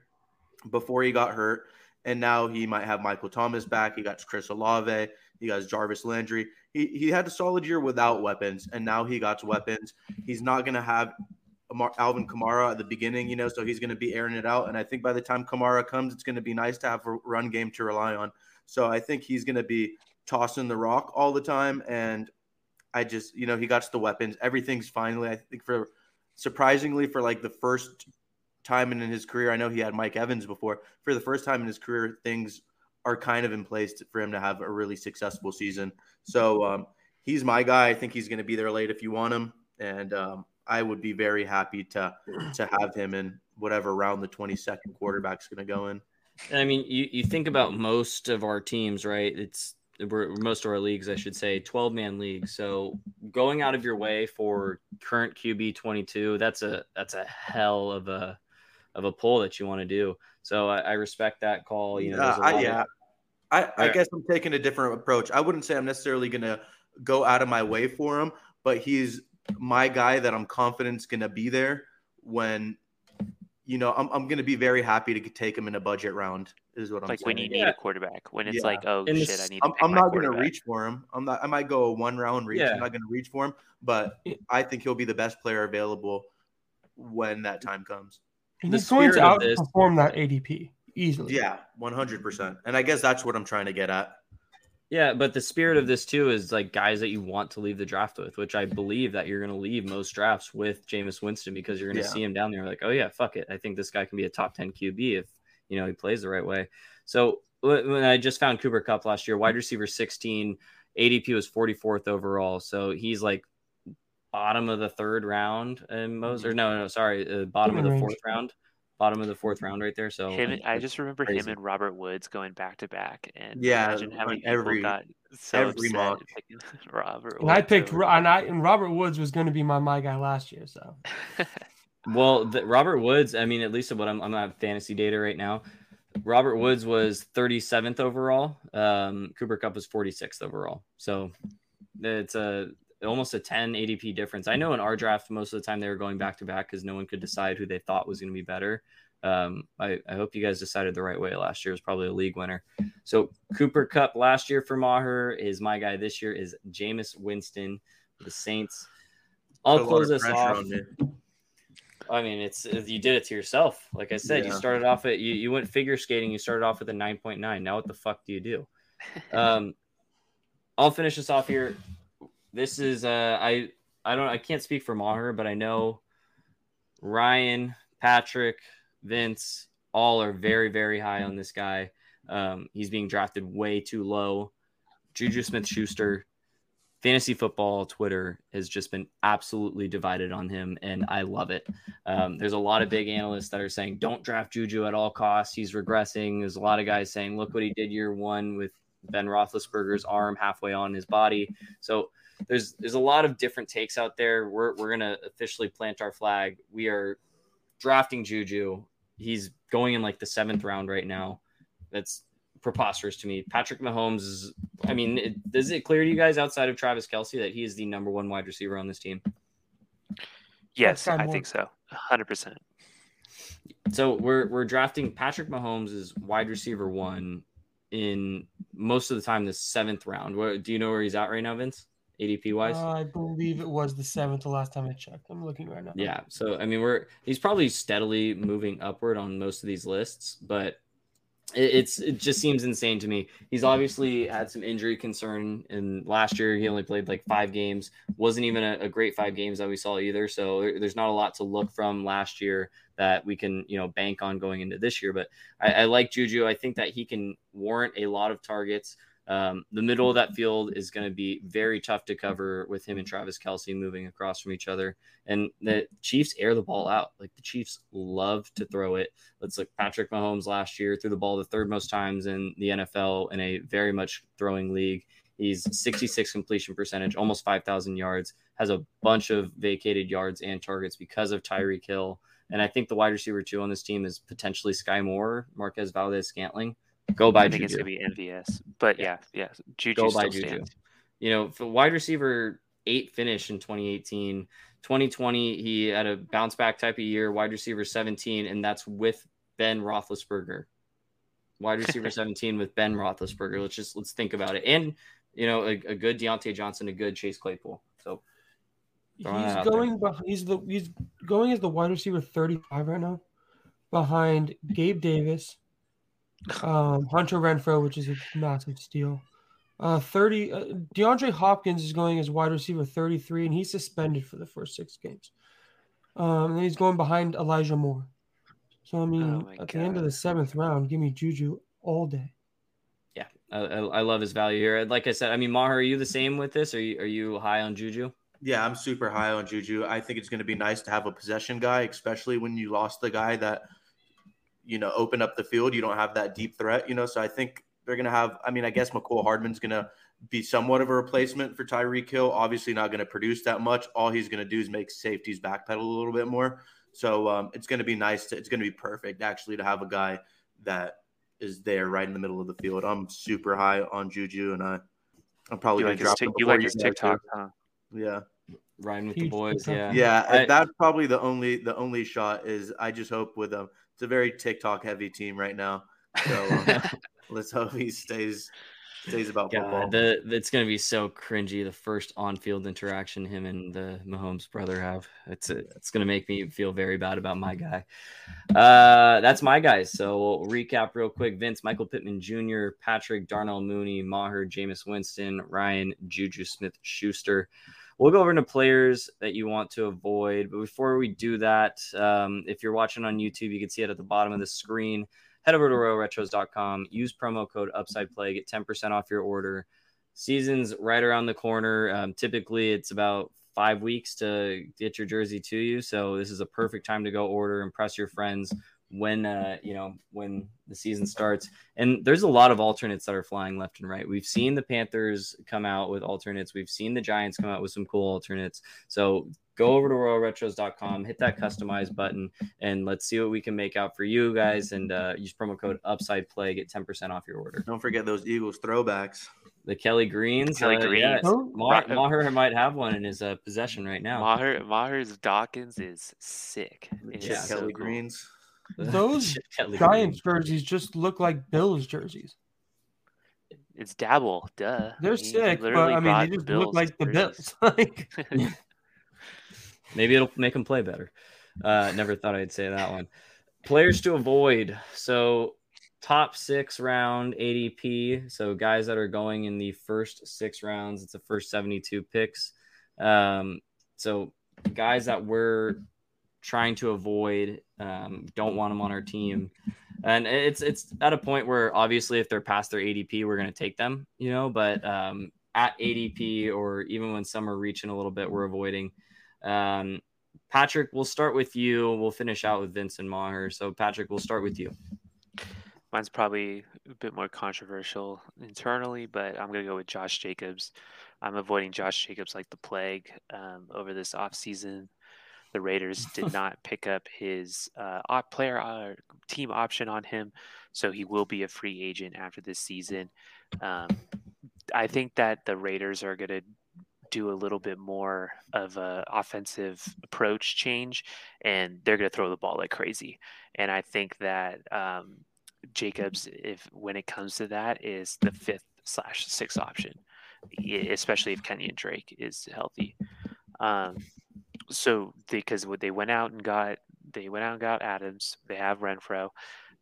before he got hurt. And now he might have Michael Thomas back. He got Chris Olave. He got Jarvis Landry. He, he had a solid year without weapons, and now he got weapons. He's not going to have Alvin Kamara at the beginning, you know, so he's going to be airing it out. And I think by the time Kamara comes, it's going to be nice to have a run game to rely on. So I think he's going to be tossing the rock all the time. And I just, you know, he got the weapons. Everything's finally, I think, for surprisingly, for like the first time in his career. I know he had Mike Evans before. For the first time in his career, things are kind of in place to, for him to have a really successful season. So um, he's my guy. I think he's going to be there late if you want him, and um, I would be very happy to to have him in whatever round the 22nd quarterback's going to go in. I mean, you, you think about most of our teams, right? It's we're, most of our leagues, I should say, 12 man leagues. So going out of your way for current QB 22, that's a that's a hell of a of a pull that you want to do. So I, I respect that call. You know, uh, yeah, of, I, I guess I'm taking a different approach. I wouldn't say I'm necessarily going to go out of my way for him, but he's my guy that I'm confident is going to be there when, you know, I'm, I'm going to be very happy to take him in a budget round. Is what I'm saying. like saying. when you need yeah. a quarterback. When it's yeah. like, oh and shit, I need. I'm, I'm not going to reach for him. I'm not. I might go a one round reach. Yeah. I'm not going to reach for him, but I think he'll be the best player available when that time comes. He's going to outperform that ADP easily. Yeah, one hundred percent. And I guess that's what I'm trying to get at. Yeah, but the spirit of this too is like guys that you want to leave the draft with, which I believe that you're going to leave most drafts with Jameis Winston because you're going to yeah. see him down there like, oh yeah, fuck it, I think this guy can be a top ten QB if you know he plays the right way. So when I just found Cooper Kupp last year, wide receiver 16, ADP was 44th overall, so he's like bottom of the third round and most or no no sorry uh, bottom of the fourth round bottom of the fourth round right there so him i just remember crazy. him and robert woods going back to back and yeah imagine how many every got so every mock [laughs] robert and i picked over. and i and robert woods was going to be my my guy last year so [laughs] well the, robert woods i mean at least of what i'm i'm not fantasy data right now robert woods was 37th overall um cooper kupp was 46th overall so it's a almost a 10 ADP difference. I know in our draft, most of the time they were going back to back because no one could decide who they thought was going to be better. Um, I, I, hope you guys decided the right way. Last year was probably a league winner. So Cooper Kupp last year for Maher is my guy. This year is Jameis Winston, the Saints. I'll close this off. I mean, it's you did it to yourself. Like I said, yeah. you started off at you, you went figure skating. You started off with a nine point nine. Now what the fuck do you do? [laughs] Um, I'll finish this off here this is uh I I don't I can't speak for Maher, but I know Ryan, Patrick, Vince, all are very very high on this guy. Um, he's being drafted way too low. Juju Smith Schuster, fantasy football Twitter has just been absolutely divided on him, and I love it. Um, there's a lot of big analysts that are saying don't draft Juju at all costs. He's regressing. There's a lot of guys saying look what he did year one with Ben Roethlisberger's arm halfway on his body. So there's there's a lot of different takes out there. We're we're gonna officially plant our flag. We are drafting Juju. He's going in like the seventh round right now. That's preposterous to me. Patrick Mahomes is. I mean, it, is it clear to you guys outside of Travis Kelce that he is the number one wide receiver on this team? Yes, I think so. Hundred percent. So we're we're drafting Patrick Mahomes as wide receiver one in most of the time the seventh round. What do you know where he's at right now, Vince? ADP wise? Uh, I believe it was the seventh the last time I checked. I'm looking right now. Yeah. So I mean we're he's probably steadily moving upward on most of these lists, but it's it just seems insane to me. He's obviously had some injury concern, and last year he only played like five games. wasn't even a, a, great five games that we saw either. So there's not a lot to look from last year that we can you know bank on going into this year. But I, I like Juju. I think that he can warrant a lot of targets. Um, the middle of that field is going to be very tough to cover with him and Travis Kelce moving across from each other. And the Chiefs air the ball out. Like the Chiefs love to throw it. Let's look Patrick Mahomes last year threw the ball the third most times in the NFL in a very much throwing league. He's 66 completion percentage, almost 5,000 yards, has a bunch of vacated yards and targets because of Tyreek Hill. And I think the wide receiver two on this team is potentially Skyy Moore, Marquez Valdes Scantling. Go by I think Juju. it's gonna be NVS, but yeah, yeah, Juju Go by Juju. stands. You know, for wide receiver eight finish in 2018. 2020, he had a bounce back type of year, wide receiver 17, and that's with Ben Roethlisberger. Wide receiver [laughs] 17 with Ben Roethlisberger. Let's just let's think about it. And you know, a, a good Diontae Johnson, a good Chase Claypool. So He's going. beh- He's the. He's going as the wide receiver thirty-five right now, behind Gabe Davis, [sighs] um, Hunter Renfrow, which is a massive steal. Uh, thirty. Uh, DeAndre Hopkins is going as wide receiver thirty-three, and he's suspended for the first six games. Um, and he's going behind Elijah Moore. So I mean, Oh at the end of the seventh round, give me Juju all day. yeah, I, I I love his value here. Like I said, I mean, Maher, are you the same with this? Are you are you high on Juju? Yeah, I'm super high on Juju. I think it's going to be nice to have a possession guy, especially when you lost the guy that, you know, opened up the field. You don't have that deep threat, you know. So I think they're going to have. I mean, I guess Mecole Hardman's going to be somewhat of a replacement for Tyreek Hill. Obviously, not going to produce that much. All he's going to do is make safeties backpedal a little bit more. So um, it's going to be nice. To, it's going to be perfect actually to have a guy that is there right in the middle of the field. I'm super high on Juju, and I, I'm probably You going like to his, drop him you like his. TikTok, huh? Yeah. Riding with the boys, yeah. Yeah, I- that's probably the only the only shot is I just hope with them. It's a very TikTok heavy team right now, so um, [laughs] let's hope he stays stays about football. God, the it's gonna be so cringy. The first on-field interaction him and the Mahomes brother have. It's it's gonna make me feel very bad about my guy. Uh, that's my guys. So we'll recap real quick: Vince, Michael Pittman Jr., Patrick, Darnell Mooney, Maher, Jameis Winston, Ryan, Juju Smith-Schuster. We'll go over into players that you want to avoid. But before we do that, um, if you're watching on YouTube, you can see it at the bottom of the screen head over to royalretros.com use promo code upside play get 10% off your order season's right around the corner um, typically it's about five weeks to get your jersey to you so this is a perfect time to go order impress your friends when uh, you know when the season starts and there's a lot of alternates that are flying left and right we've seen the panthers come out with alternates we've seen the giants come out with some cool alternates so go over to royalretros.com hit that customize button and let's see what we can make out for you guys and uh, use promo code upside play get 10% off your order Don't forget those Eagles throwbacks. the kelly greens Kelly uh, Greens. yeah, Oh. Ma- maher might have one in his uh, possession right now Maher Maher's Dawkins is sick. It is Yeah. so Kelly cool. Greens. [laughs] Those Giants jerseys just look like Bills jerseys. It's Dabble, duh. They're He- he sick, but I mean, bought they the just look like the. Bills. [laughs] like, [laughs] maybe it'll make them play better uh, never thought i'd say that one players to avoid so top six round adp so guys that are going in the first six rounds it's the first 72 picks um, so guys that we're trying to avoid um, don't want them on our team and it's it's at a point where obviously if they're past their adp we're going to take them you know but um, at adp or even when some are reaching a little bit we're avoiding um, Patrick, we'll start with you. We'll finish out with Vincent Maher. So, Patrick, we'll start with you. Mine's probably a bit more controversial internally, but I'm going to go with Josh Jacobs. I'm avoiding Josh Jacobs like the plague um, over this offseason. The Raiders [laughs] did not pick up his uh, player uh, team option on him, so he will be a free agent after this season. Um, I think that the Raiders are going to do a little bit more of a offensive approach change, and they're going to throw the ball like crazy. And I think that um, Jacobs, if when it comes to that, is the fifth slash sixth option, especially if Kenyan Drake is healthy. Um, so because what they went out and got, they went out and got Adams. They have Renfrow,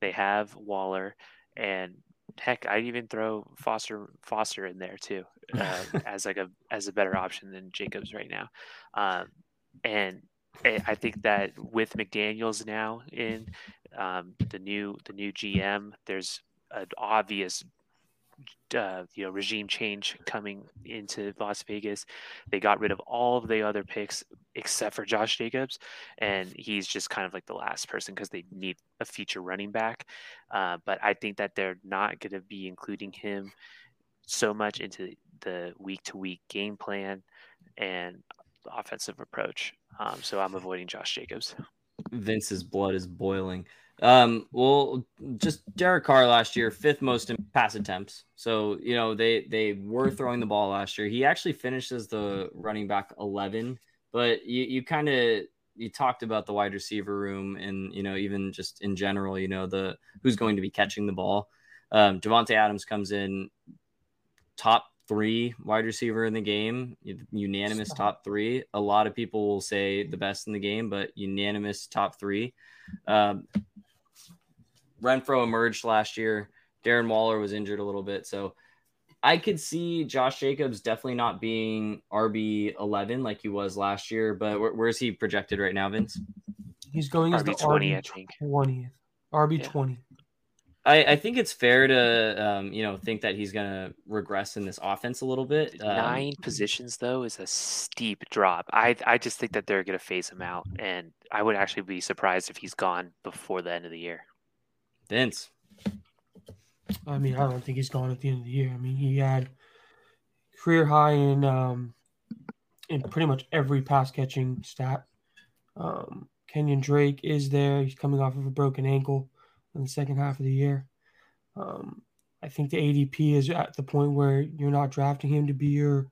they have Waller, and heck, I'd even throw Foster Foster in there too uh, [laughs] as like a as a better option than Jacobs right now. Um, and I think that with McDaniels now in um, the new the new GM, there's an obvious uh, you know regime change coming into Las Vegas. They got rid of all of the other picks except for Josh Jacobs, and he's just kind of like the last person because they need a future running back. Uh, but I think that they're not going to be including him so much into the week to week game plan and offensive approach. Um, so I'm avoiding Josh Jacobs. Vince's blood is boiling. Um, well, just Derek Carr last year, fifth most in pass attempts. So you know they they were throwing the ball last year. He actually finished as the running back eleven, but you you kind of you talked about the wide receiver room and you know even just in general, you know the who's going to be catching the ball. Um, Davante Adams comes in top three wide receiver in the game, unanimous top three. A lot of people will say the best in the game, but unanimous top three. Um, Renfrow emerged last year. Darren Waller was injured a little bit, so I could see Josh Jacobs definitely not being RB eleven like he was last year. But where, where's he projected right now, Vince? He's going RB as the 20, RB twenty. RB yeah. twenty. I, I, think it's fair to um, you know think that he's going to regress in this offense a little bit. Um, Nine positions though is a steep drop. I I just think that they're going to phase him out, and I would actually be surprised if he's gone before the end of the year. Vince, I mean, I don't think he's gone at the end of the year. I mean, he had career high in um, in pretty much every pass catching stat. Um, Kenyan Drake is there. He's coming off of a broken ankle in the second half of the year. Um, I think the ADP is at the point where you're not drafting him to be your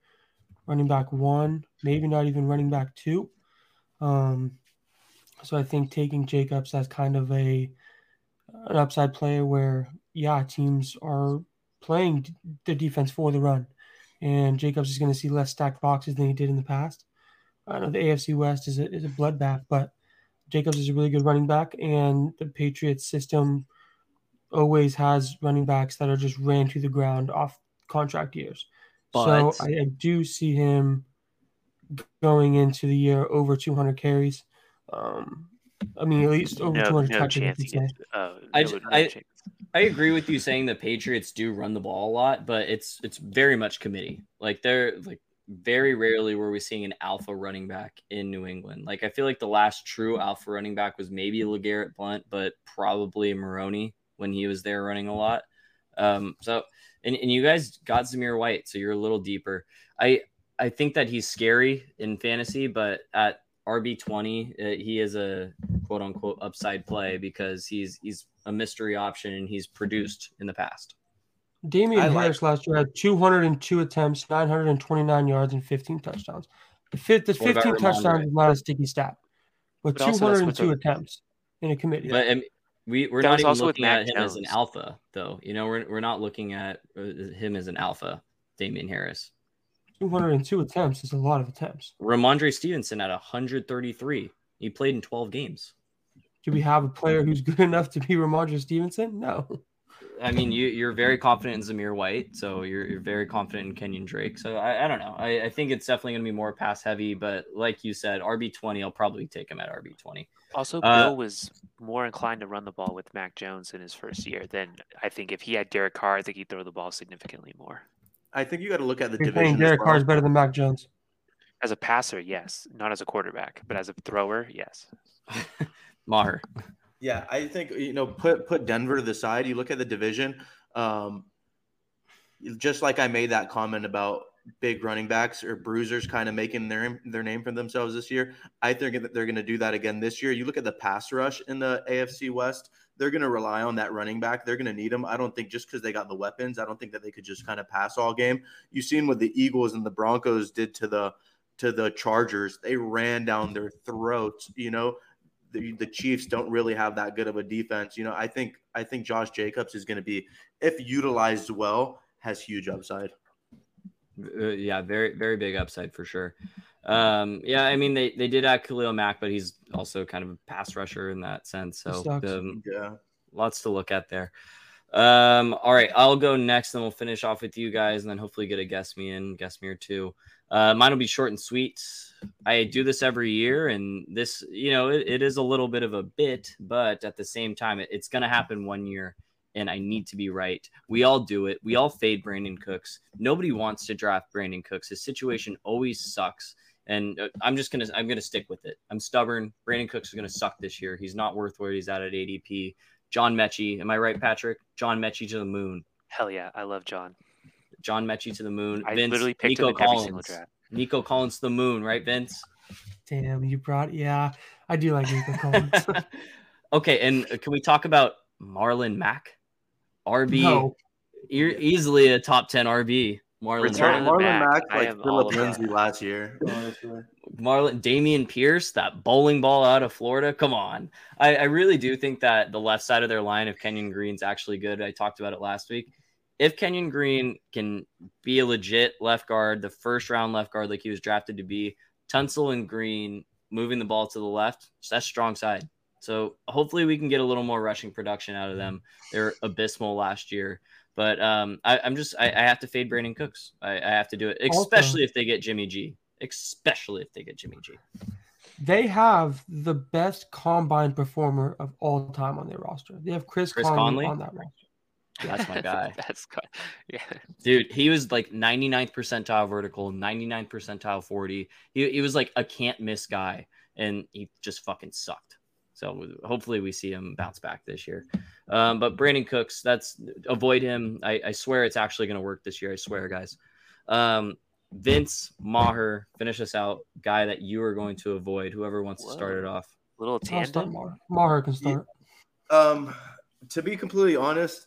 running back one, maybe not even running back two. Um, so I think taking Jacobs as kind of a an upside player where yeah teams are playing the defense for the run, and Jacobs is going to see less stacked boxes than he did in the past. I know the AFC West is a, is a bloodbath, but Jacobs is a really good running back, and the Patriots system always has running backs that are just ran to the ground off contract years. But, so I, I, do see him going into the year over 200 carries. Um, I mean, at least over no, 200 no touches. Uh, I, I, I agree with you saying the Patriots do run the ball a lot, but it's it's very much committee. Like they're like very rarely were we seeing an alpha running back in New England. Like I feel like the last true alpha running back was maybe LeGarrette Blunt, but probably Maroney when he was there running a lot. Um, so and, and you guys got Zamir White, so you're a little deeper. I I think that he's scary in fantasy, but at RB twenty, uh, he is a quote unquote upside play because he's he's a mystery option and he's produced in the past. Damien I Harris like- last year had 202 attempts, 929 yards, and 15 touchdowns. The, fifth, the 15 touchdowns is not a sticky stat, but, but 202 attempts in a committee. But um, we, we're not even looking at him Jones. as an alpha, though. You know, we're, we're not looking at uh, him as an alpha, Damien Harris. 202 attempts is a lot of attempts. Rhamondre Stevenson at 133. He played in 12 games. Do we have a player who's good enough to be Rhamondre Stevenson? No. I mean, you, you're very confident in Zamir White, so you're, you're very confident in Kenyan Drake. So I, I don't know. I, I think it's definitely going to be more pass heavy, but like you said, RB twenty, I'll probably take him at RB twenty. Also, uh, Bill was more inclined to run the ball with Mac Jones in his first year than I think if he had Derek Carr, I think he'd throw the ball significantly more. I think you got to look at the You're division. Derek well. Carr is better than Mac Jones. As a passer, yes, not as a quarterback, but as a thrower, yes. [laughs] Maher. Yeah, I think you know put put Denver to the side. You look at the division. Um, just like I made that comment about big running backs or bruisers kind of making their their name for themselves this year. I think that they're going to do that again this year. You look at the pass rush in the AFC West; they're going to rely on that running back. They're going to need them. I don't think just because they got the weapons, I don't think that they could just kind of pass all game. You've seen what the Eagles and the Broncos did to the to the Chargers. They ran down their throats. You know, the, the Chiefs don't really have that good of a defense. You know, I think I think Josh Jacobs is going to be, if utilized well, has huge upside. Uh, yeah, very very big upside for sure. Um, yeah, I mean they they did add Khalil Mack, but he's also kind of a pass rusher in that sense. So um, yeah, lots to look at there. Um, all right, I'll go next, and we'll finish off with you guys, and then hopefully get a guest me in, guest me or two. Uh, mine will be short and sweet. I do this every year, and this, you know, it, it is a little bit of a bit, but at the same time, it, it's going to happen one year, and I need to be right. We all do it. We all fade Brandin Cooks. Nobody wants to draft Brandin Cooks. His situation always sucks, and uh, I'm just gonna, I'm gonna stick with it. I'm stubborn. Brandin Cooks is gonna suck this year. He's not worth where he's at at ADP. John Metchie, am I right, Patrick? John Metchie to the moon. Hell yeah, I love John. John Metchie to the moon. I Vince, literally picked Nico him in every single Collins. draft. Nico Collins to the moon, right, Vince? Damn, you brought yeah, I do like Nico Collins. [laughs] okay, and uh, can we talk about Marlon Mack? RB, no, e- easily a top 10 RB. Marlon Return Mack. Marlon Mac, Mack, like Phillip about Lindsay last year. [laughs] Oh, Marlon Dameon Pierce, that bowling ball out of Florida. Come on. I, I really do think that the left side of their line, of Kenyon Green's actually good, I talked about it last week. If Kenyon Green can be a legit left guard, the first round left guard like he was drafted to be, Tunsil and Green moving the ball to the left, that's strong side. So hopefully we can get a little more rushing production out of them. They're abysmal last year. But um, I, I'm just I, I have to fade Brandin Cooks. I, I have to do it, especially if they get Jimmy G. Especially if they get Jimmy G. they have the best combine performer of all time on their roster. They have Chris, Chris Conley, Conley? on that roster. That's my [laughs] guy. That's good. [laughs] Yeah. Dude, he was like 99th percentile vertical, 99th percentile 40. He, he was like a can't miss guy, and he just fucking sucked. So hopefully we see him bounce back this year. Um, but Brandin Cooks, that's avoid him. I, I swear it's actually going to work this year. I swear, guys. Um, Vince Maher, finish us out. Guy that you are going to avoid. Whoever wants to start it off. Little tandem. Maher. Maher can start. Um, to be completely honest,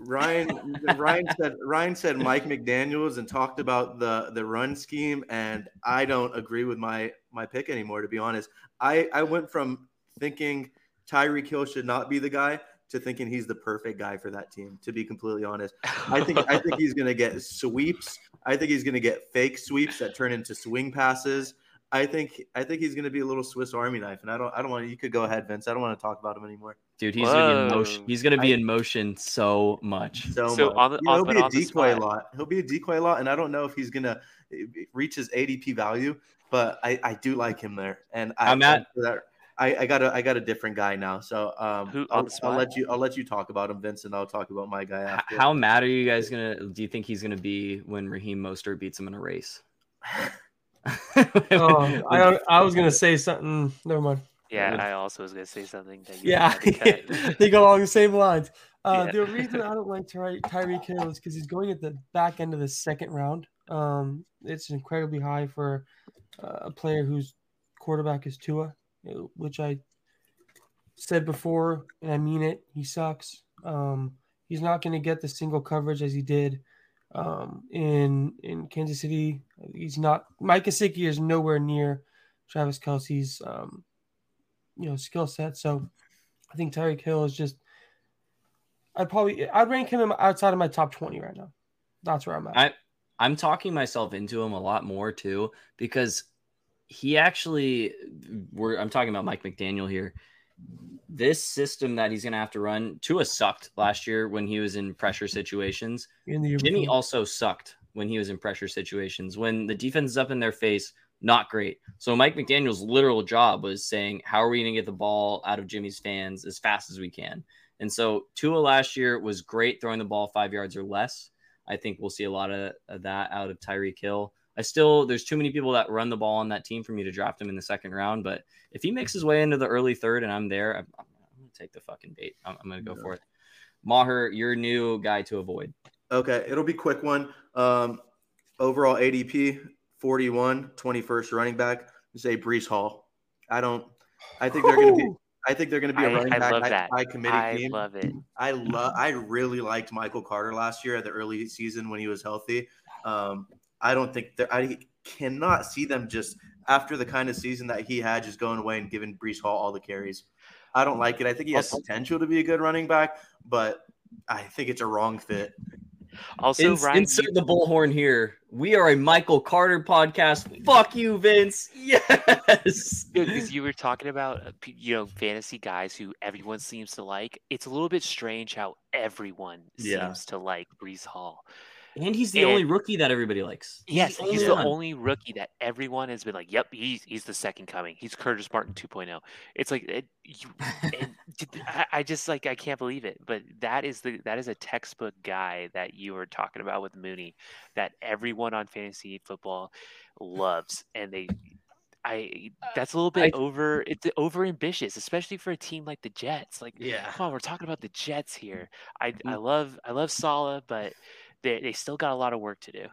Ryan [laughs] Ryan said Ryan said Mike McDaniel's and talked about the the run scheme, and I don't agree with my my pick anymore. To be honest, I I went from thinking Tyreek Hill should not be the guy to thinking he's the perfect guy for that team. To be completely honest, I think I think he's going to get sweeps. I think he's going to get fake sweeps that turn into swing passes. I think I think he's going to be a little Swiss Army knife, and I don't I don't want to. You could go ahead, Vince. I don't want to talk about him anymore. Dude, he's gonna be in motion. He's gonna be I- in motion so much. So, So much. on the- You know, on- he'll be a decoy a lot. He'll be a decoy a lot, and I don't know if he's gonna eh, reach his ADP value, but I, I do like him there. And I, I'm at- for that, I, I got a I got a different guy now. So um, Who- I'll, I'll let you I'll let you talk about him, Vince, and I'll talk about my guy after. How mad are you guys gonna? Do you think he's gonna be when Raheem Mostert beats him in a race? Oh, [laughs] [laughs] I, I was gonna say something. Never mind. Yeah, I also was gonna say something. That you Yeah, had to cut. [laughs] they go along the same lines. Uh, Yeah. The reason I don't like Ty- Tyreek Hill is because he's going at the back end of the second round. Um, it's incredibly high for uh, a player whose quarterback is Tua, which I said before, and I mean it. He sucks. Um, he's not going to get the single coverage as he did um, in in Kansas City. He's not. Mike Gesicki is nowhere near Travis Kelce's um, you know skill set. So I think Tyreek Hill is just. I'd probably I'd rank him outside of my top twenty right now. That's where I'm at. I I'm talking myself into him a lot more too because he actually we're I'm talking about Mike McDaniel here. This system that he's gonna have to run, Tua sucked last year when he was in pressure situations. in the Jimmy before. also sucked when he was in pressure situations. When the defense is up in their face, not great. So Mike McDaniel's literal job was saying, "How are we going to get the ball out of Jimmy's fans as fast as we can?" And so Tua last year was great throwing the ball five yards or less. I think we'll see a lot of, of that out of Tyreek Hill. I still there's too many people that run the ball on that team for me to draft him in the second round. But if he makes his way into the early third and I'm there, I'm, I'm gonna take the fucking bait. I'm, I'm gonna go Yeah. for it. Maher, your new guy to avoid. Okay, it'll be a quick one. Um, overall ADP 41, 21st running back. Say Breece Hall. I don't. I think they're going to be. I think they're going to be a I- running I back love high, that. high committee I team. love it. I love. I really liked Michael Carter last year at the early season when he was healthy. Um, I don't think that I cannot see them just after the kind of season that he had, just going away and giving Breece Hall all the carries. I don't like it. I think he has Also- potential to be a good running back, but I think it's a wrong fit. Also, Ins- Ryan, insert you- the bullhorn here. We are a Michael Carter podcast. Fuck you, Vince. [laughs] Yes. because you were talking about uh, you know fantasy guys who everyone seems to like. It's a little bit strange how everyone Yeah. seems to like Breece Hall. And he's the And- only rookie that everybody likes. Yes, only he's the one. only rookie that everyone has been like, "Yep, he's he's the second coming. He's Curtis Martin 2.0." It's like it, you, and [laughs] did- I, I just like I can't believe it, but that is the that is a textbook guy that you were talking about with Mooney that everyone on fantasy football loves, and they. I that's a little bit over it's over ambitious, especially for a team like the Jets. Like Yeah. come on, we're talking about the Jets here. I I mm-hmm. love I love Saleh, but they they still got a lot of work to do.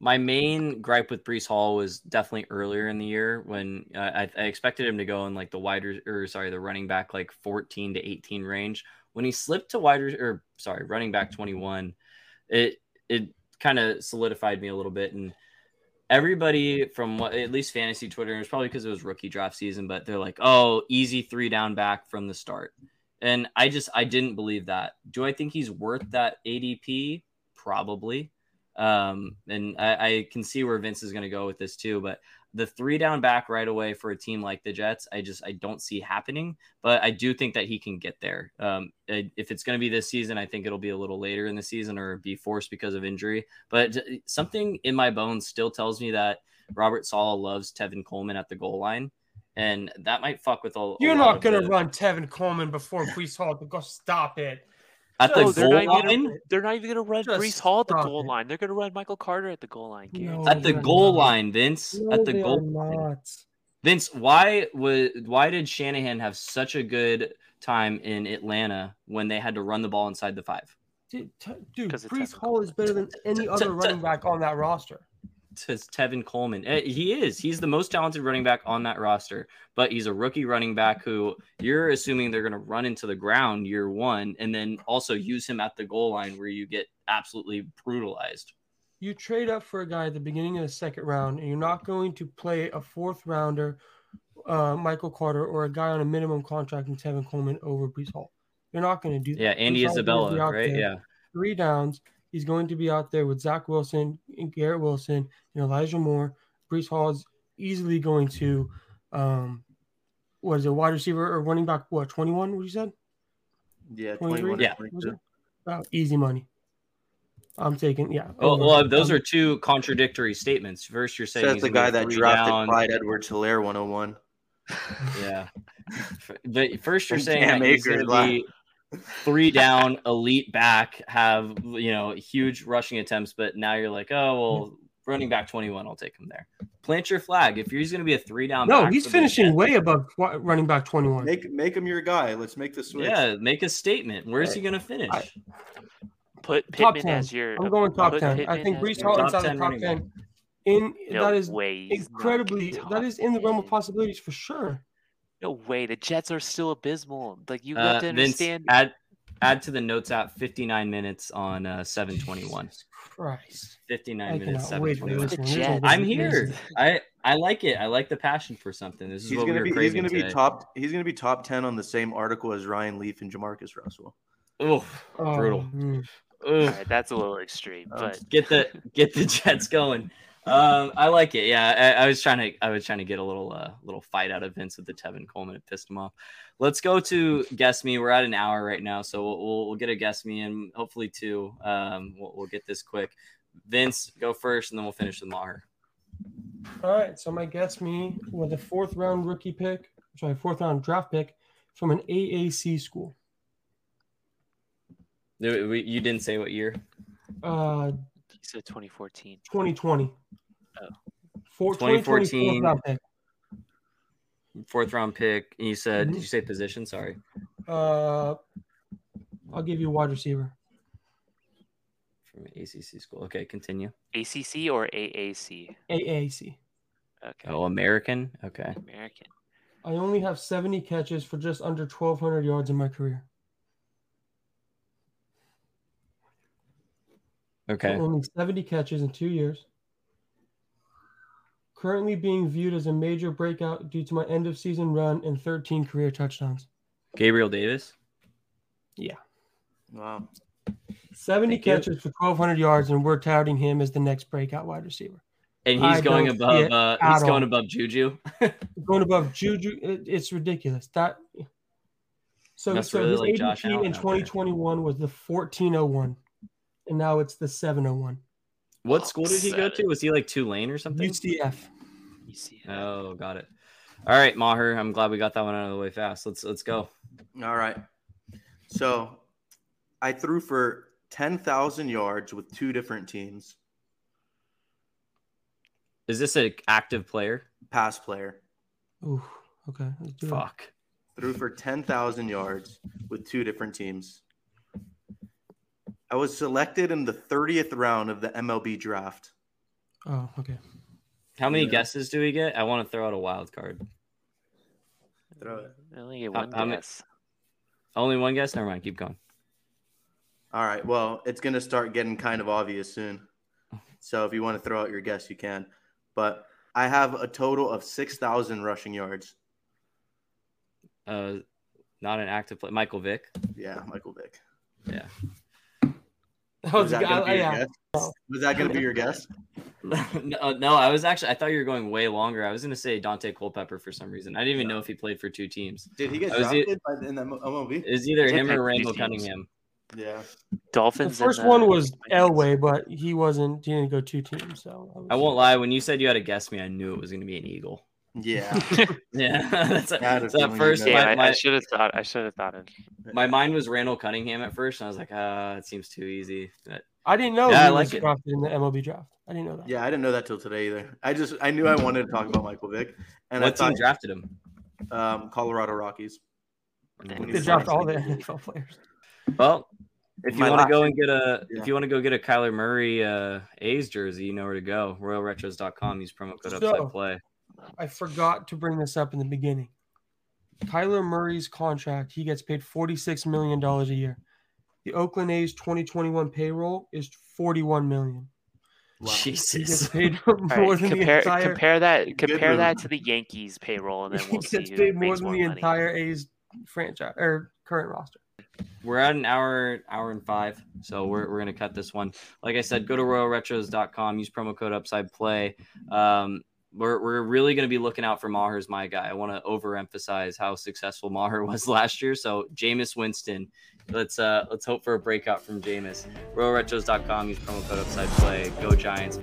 My main gripe with Breece Hall was definitely earlier in the year when uh, I, I expected him to go in like the wider or sorry the running back like 14 to 18 range. When he slipped to wider or sorry running back 21, it it kind of solidified me a little bit and everybody from what at least fantasy Twitter it's probably because it was rookie draft season, but they're like, oh, easy three down back from the start. And I just I didn't believe that. Do I think he's worth that ADP? Probably. Um, and I, I can see where Vince is going to go with this too. But the three down back right away for a team like the Jets, I just I don't see happening. But I do think that he can get there. Um, if it's going to be this season, I think it'll be a little later in the season or be forced because of injury. But something in my bones still tells me that Robert Saleh loves Tevin Coleman at the goal line, and that might fuck with all. You're not gonna the- run Tevin Coleman before Breece Hall. Can go stop it. At No, the they're goal not even line. gonna, they're not even gonna run Just Breece Hall at the goal it. line. They're gonna run Michael Carter at the goal line. No. At the goal not. line, Vince. No, at the goal line. Vince, why was why did Shanahan have such a good time in Atlanta when they had to run the ball inside the five? Dude, t- dude 'Cause of Breece Hall is better than any T- other t- running back on that roster. To Tevin Coleman, Eh, he is. He's the most talented running back on that roster, but he's a rookie running back who you're assuming they're going to run into the ground year one, and then also use him at the goal line where you get absolutely brutalized. You trade up for a guy at the beginning of the second round, and you're not going to play a fourth rounder, uh, Michael Carter, or a guy on a minimum contract in Tevin Coleman over Breece Hall. You're not going to do that. Yeah, Andy Breece Hall's gonna be Isabella, right? there. Yeah, three downs. He's going to be out there with Zach Wilson, and Garrett Wilson, and Elijah Moore. Breece Hall is easily going to, um, what is it, wide receiver or running back? What twenty one? What you said? Yeah, 23? 21 Yeah. 22. Oh, easy money. I'm taking yeah. Well, well, those are two contradictory statements. First, you're saying Says he's the guy that three drafted down. Clyde Edwards Helaire 101. Yeah. But first, you're [laughs] saying Cam that he's Akers, going to be three down, elite back, have you know huge rushing attempts, but now you're like, oh well, running back 21, I'll take him there. Plant your flag. If he's going to be a three down, no, back he's finishing Jets, way above wa- running back twenty one. Make make him your guy. Let's make the switch. Yeah, make a statement. Where's he going to finish? I- Put Top Pittman 10. as your. I'm going top put ten. I think as Breece your- Hall top inside 10 the top running ten. In No that is way. incredibly that is in the realm of possibilities for sure. No way. The Jets are still abysmal. Like you Uh, have to Vince, understand. add add to the notes app 59 minutes on uh, 721. Jesus Christ. 59 I minutes, cannot wait to 721. listen. The This is Jets. I'm here. I I like it. I like the passion for something. This is He's what gonna we were be he's gonna be top he's gonna be top ten on the same article as Ryan Leaf and Jamarcus Russell. Oof, Oh, brutal. mm. Oof. All right, that's a little extreme, Um, but get the get the Jets going. Um, I like it. Yeah, I, I was trying to I was trying to get a little uh, little fight out of Vince with the Tevin Coleman. It pissed him off. Let's go to guess me. We're at an hour right now, so we'll we'll, we'll get a guess me and hopefully two. Um, we'll, we'll get this quick. Vince, go first, and then we'll finish with Maher. All right, so my guess me with a fourth round rookie pick, sorry, fourth round draft pick from an AAC school. You didn't say what year. Uh, said 2014. 2020. Oh. Four, 2014. 2020 fourth round pick. Fourth round pick. You said. Mhm. Did you say position? Sorry. Uh, I'll give you a wide receiver. From ACC school. Okay, continue. ACC or AAC? AAC. Okay. Oh, American. Okay. American. I only have 70 catches for just under 1,200 yards in my career. Okay. Only 70 catches in two years. Currently being viewed as a major breakout due to my end of season run and 13 career touchdowns. Gabriel Davis. Yeah. Wow. 70 Thank you. catches for 1,200 yards, and we're touting him as the next breakout wide receiver. And I he's going above. Uh, at he's going above Juju. [laughs] Going above Juju, it, it's ridiculous. That so, Must so really his like Josh ADP Allen in out there. 2021 was the 1401, and now it's the 701. What oh, school did he go to? Was he like Tulane or something? UCF. You see, Oh, got it. All right, Maher. I'm glad we got that one out of the way fast. Let's let's go. All right. So I threw for 10,000 yards with two different teams. Is this an active player? Pass player. Ooh, okay. Let's do it. Fuck. Threw for 10,000 yards with two different teams. I was selected in the 30th round of the MLB draft. Oh, okay. How many Yeah. guesses do we get? I want to throw out a wild card. Throw it. I only get one how many- guess. Only one guess. Never mind. Keep going. All right. Well, it's going to start getting kind of obvious soon. So if you want to throw out your guess, you can. But I have a total of 6,000 rushing yards. Uh, not an active player. Michael Vick. Yeah, Michael Vick. Yeah. [laughs] That Was was that going to guy. be your Yeah. guess? Was that going to be your guess? [laughs] no, no, I was actually. I thought you were going way longer. I was going to say Daunte Culpepper for some reason. I didn't even know if he played for two teams. Did he get I was drafted by, in the MLB? It's either He him played or for Randall. Cunningham. Yeah. The Dolphins. and first the one was Elway, but he wasn't. He didn't go two teams. So was- I won't lie. When you said you had to guess me, I knew it was going to be an Eagle. Yeah. [laughs] Yeah, [laughs] that's a, I had a so at first. Yeah, My, I, my, I should have thought. I should have thought it. my mind was Randall Cunningham at first, and I was like, ah, it seems too easy. But I didn't know Yeah, he I was like it. drafted in the MLB draft. I didn't know that. Yeah, I didn't know that till today either. I just I knew I wanted to talk about Michael Vick, and what I thought team drafted him? um, Colorado Rockies. They draft all the NFL players. Well, if you want to go and get a Yeah. if you want to go get a Kyler Murray uh, A's jersey, you know where to go. RoyalRetros.com. Use promo code So- Upside Play. I forgot to bring this up in the beginning. Kyler Murray's contract, he gets paid $46 million a year. The Oakland A's 2021 payroll is 41 million. Wow. He gets Jesus. paid [laughs] more right, than compare the entire compare that compare move. that to the Yankees payroll, and then [laughs] we'll he see gets who paid more makes than more the money. entire A's franchise or current roster. We're at an hour, hour and five, so we're, we're gonna cut this one. Like I said, go to royalretros.com, use promo code Upside Play. Um, we're, we're really gonna be looking out for Maher's my guy. I want to overemphasize how successful [laughs] Maher was last year. So Jameis Winston, let's uh let's hope for a breakout from Jameis. Royalretros.com, use promo code Upside Play. Go Giants.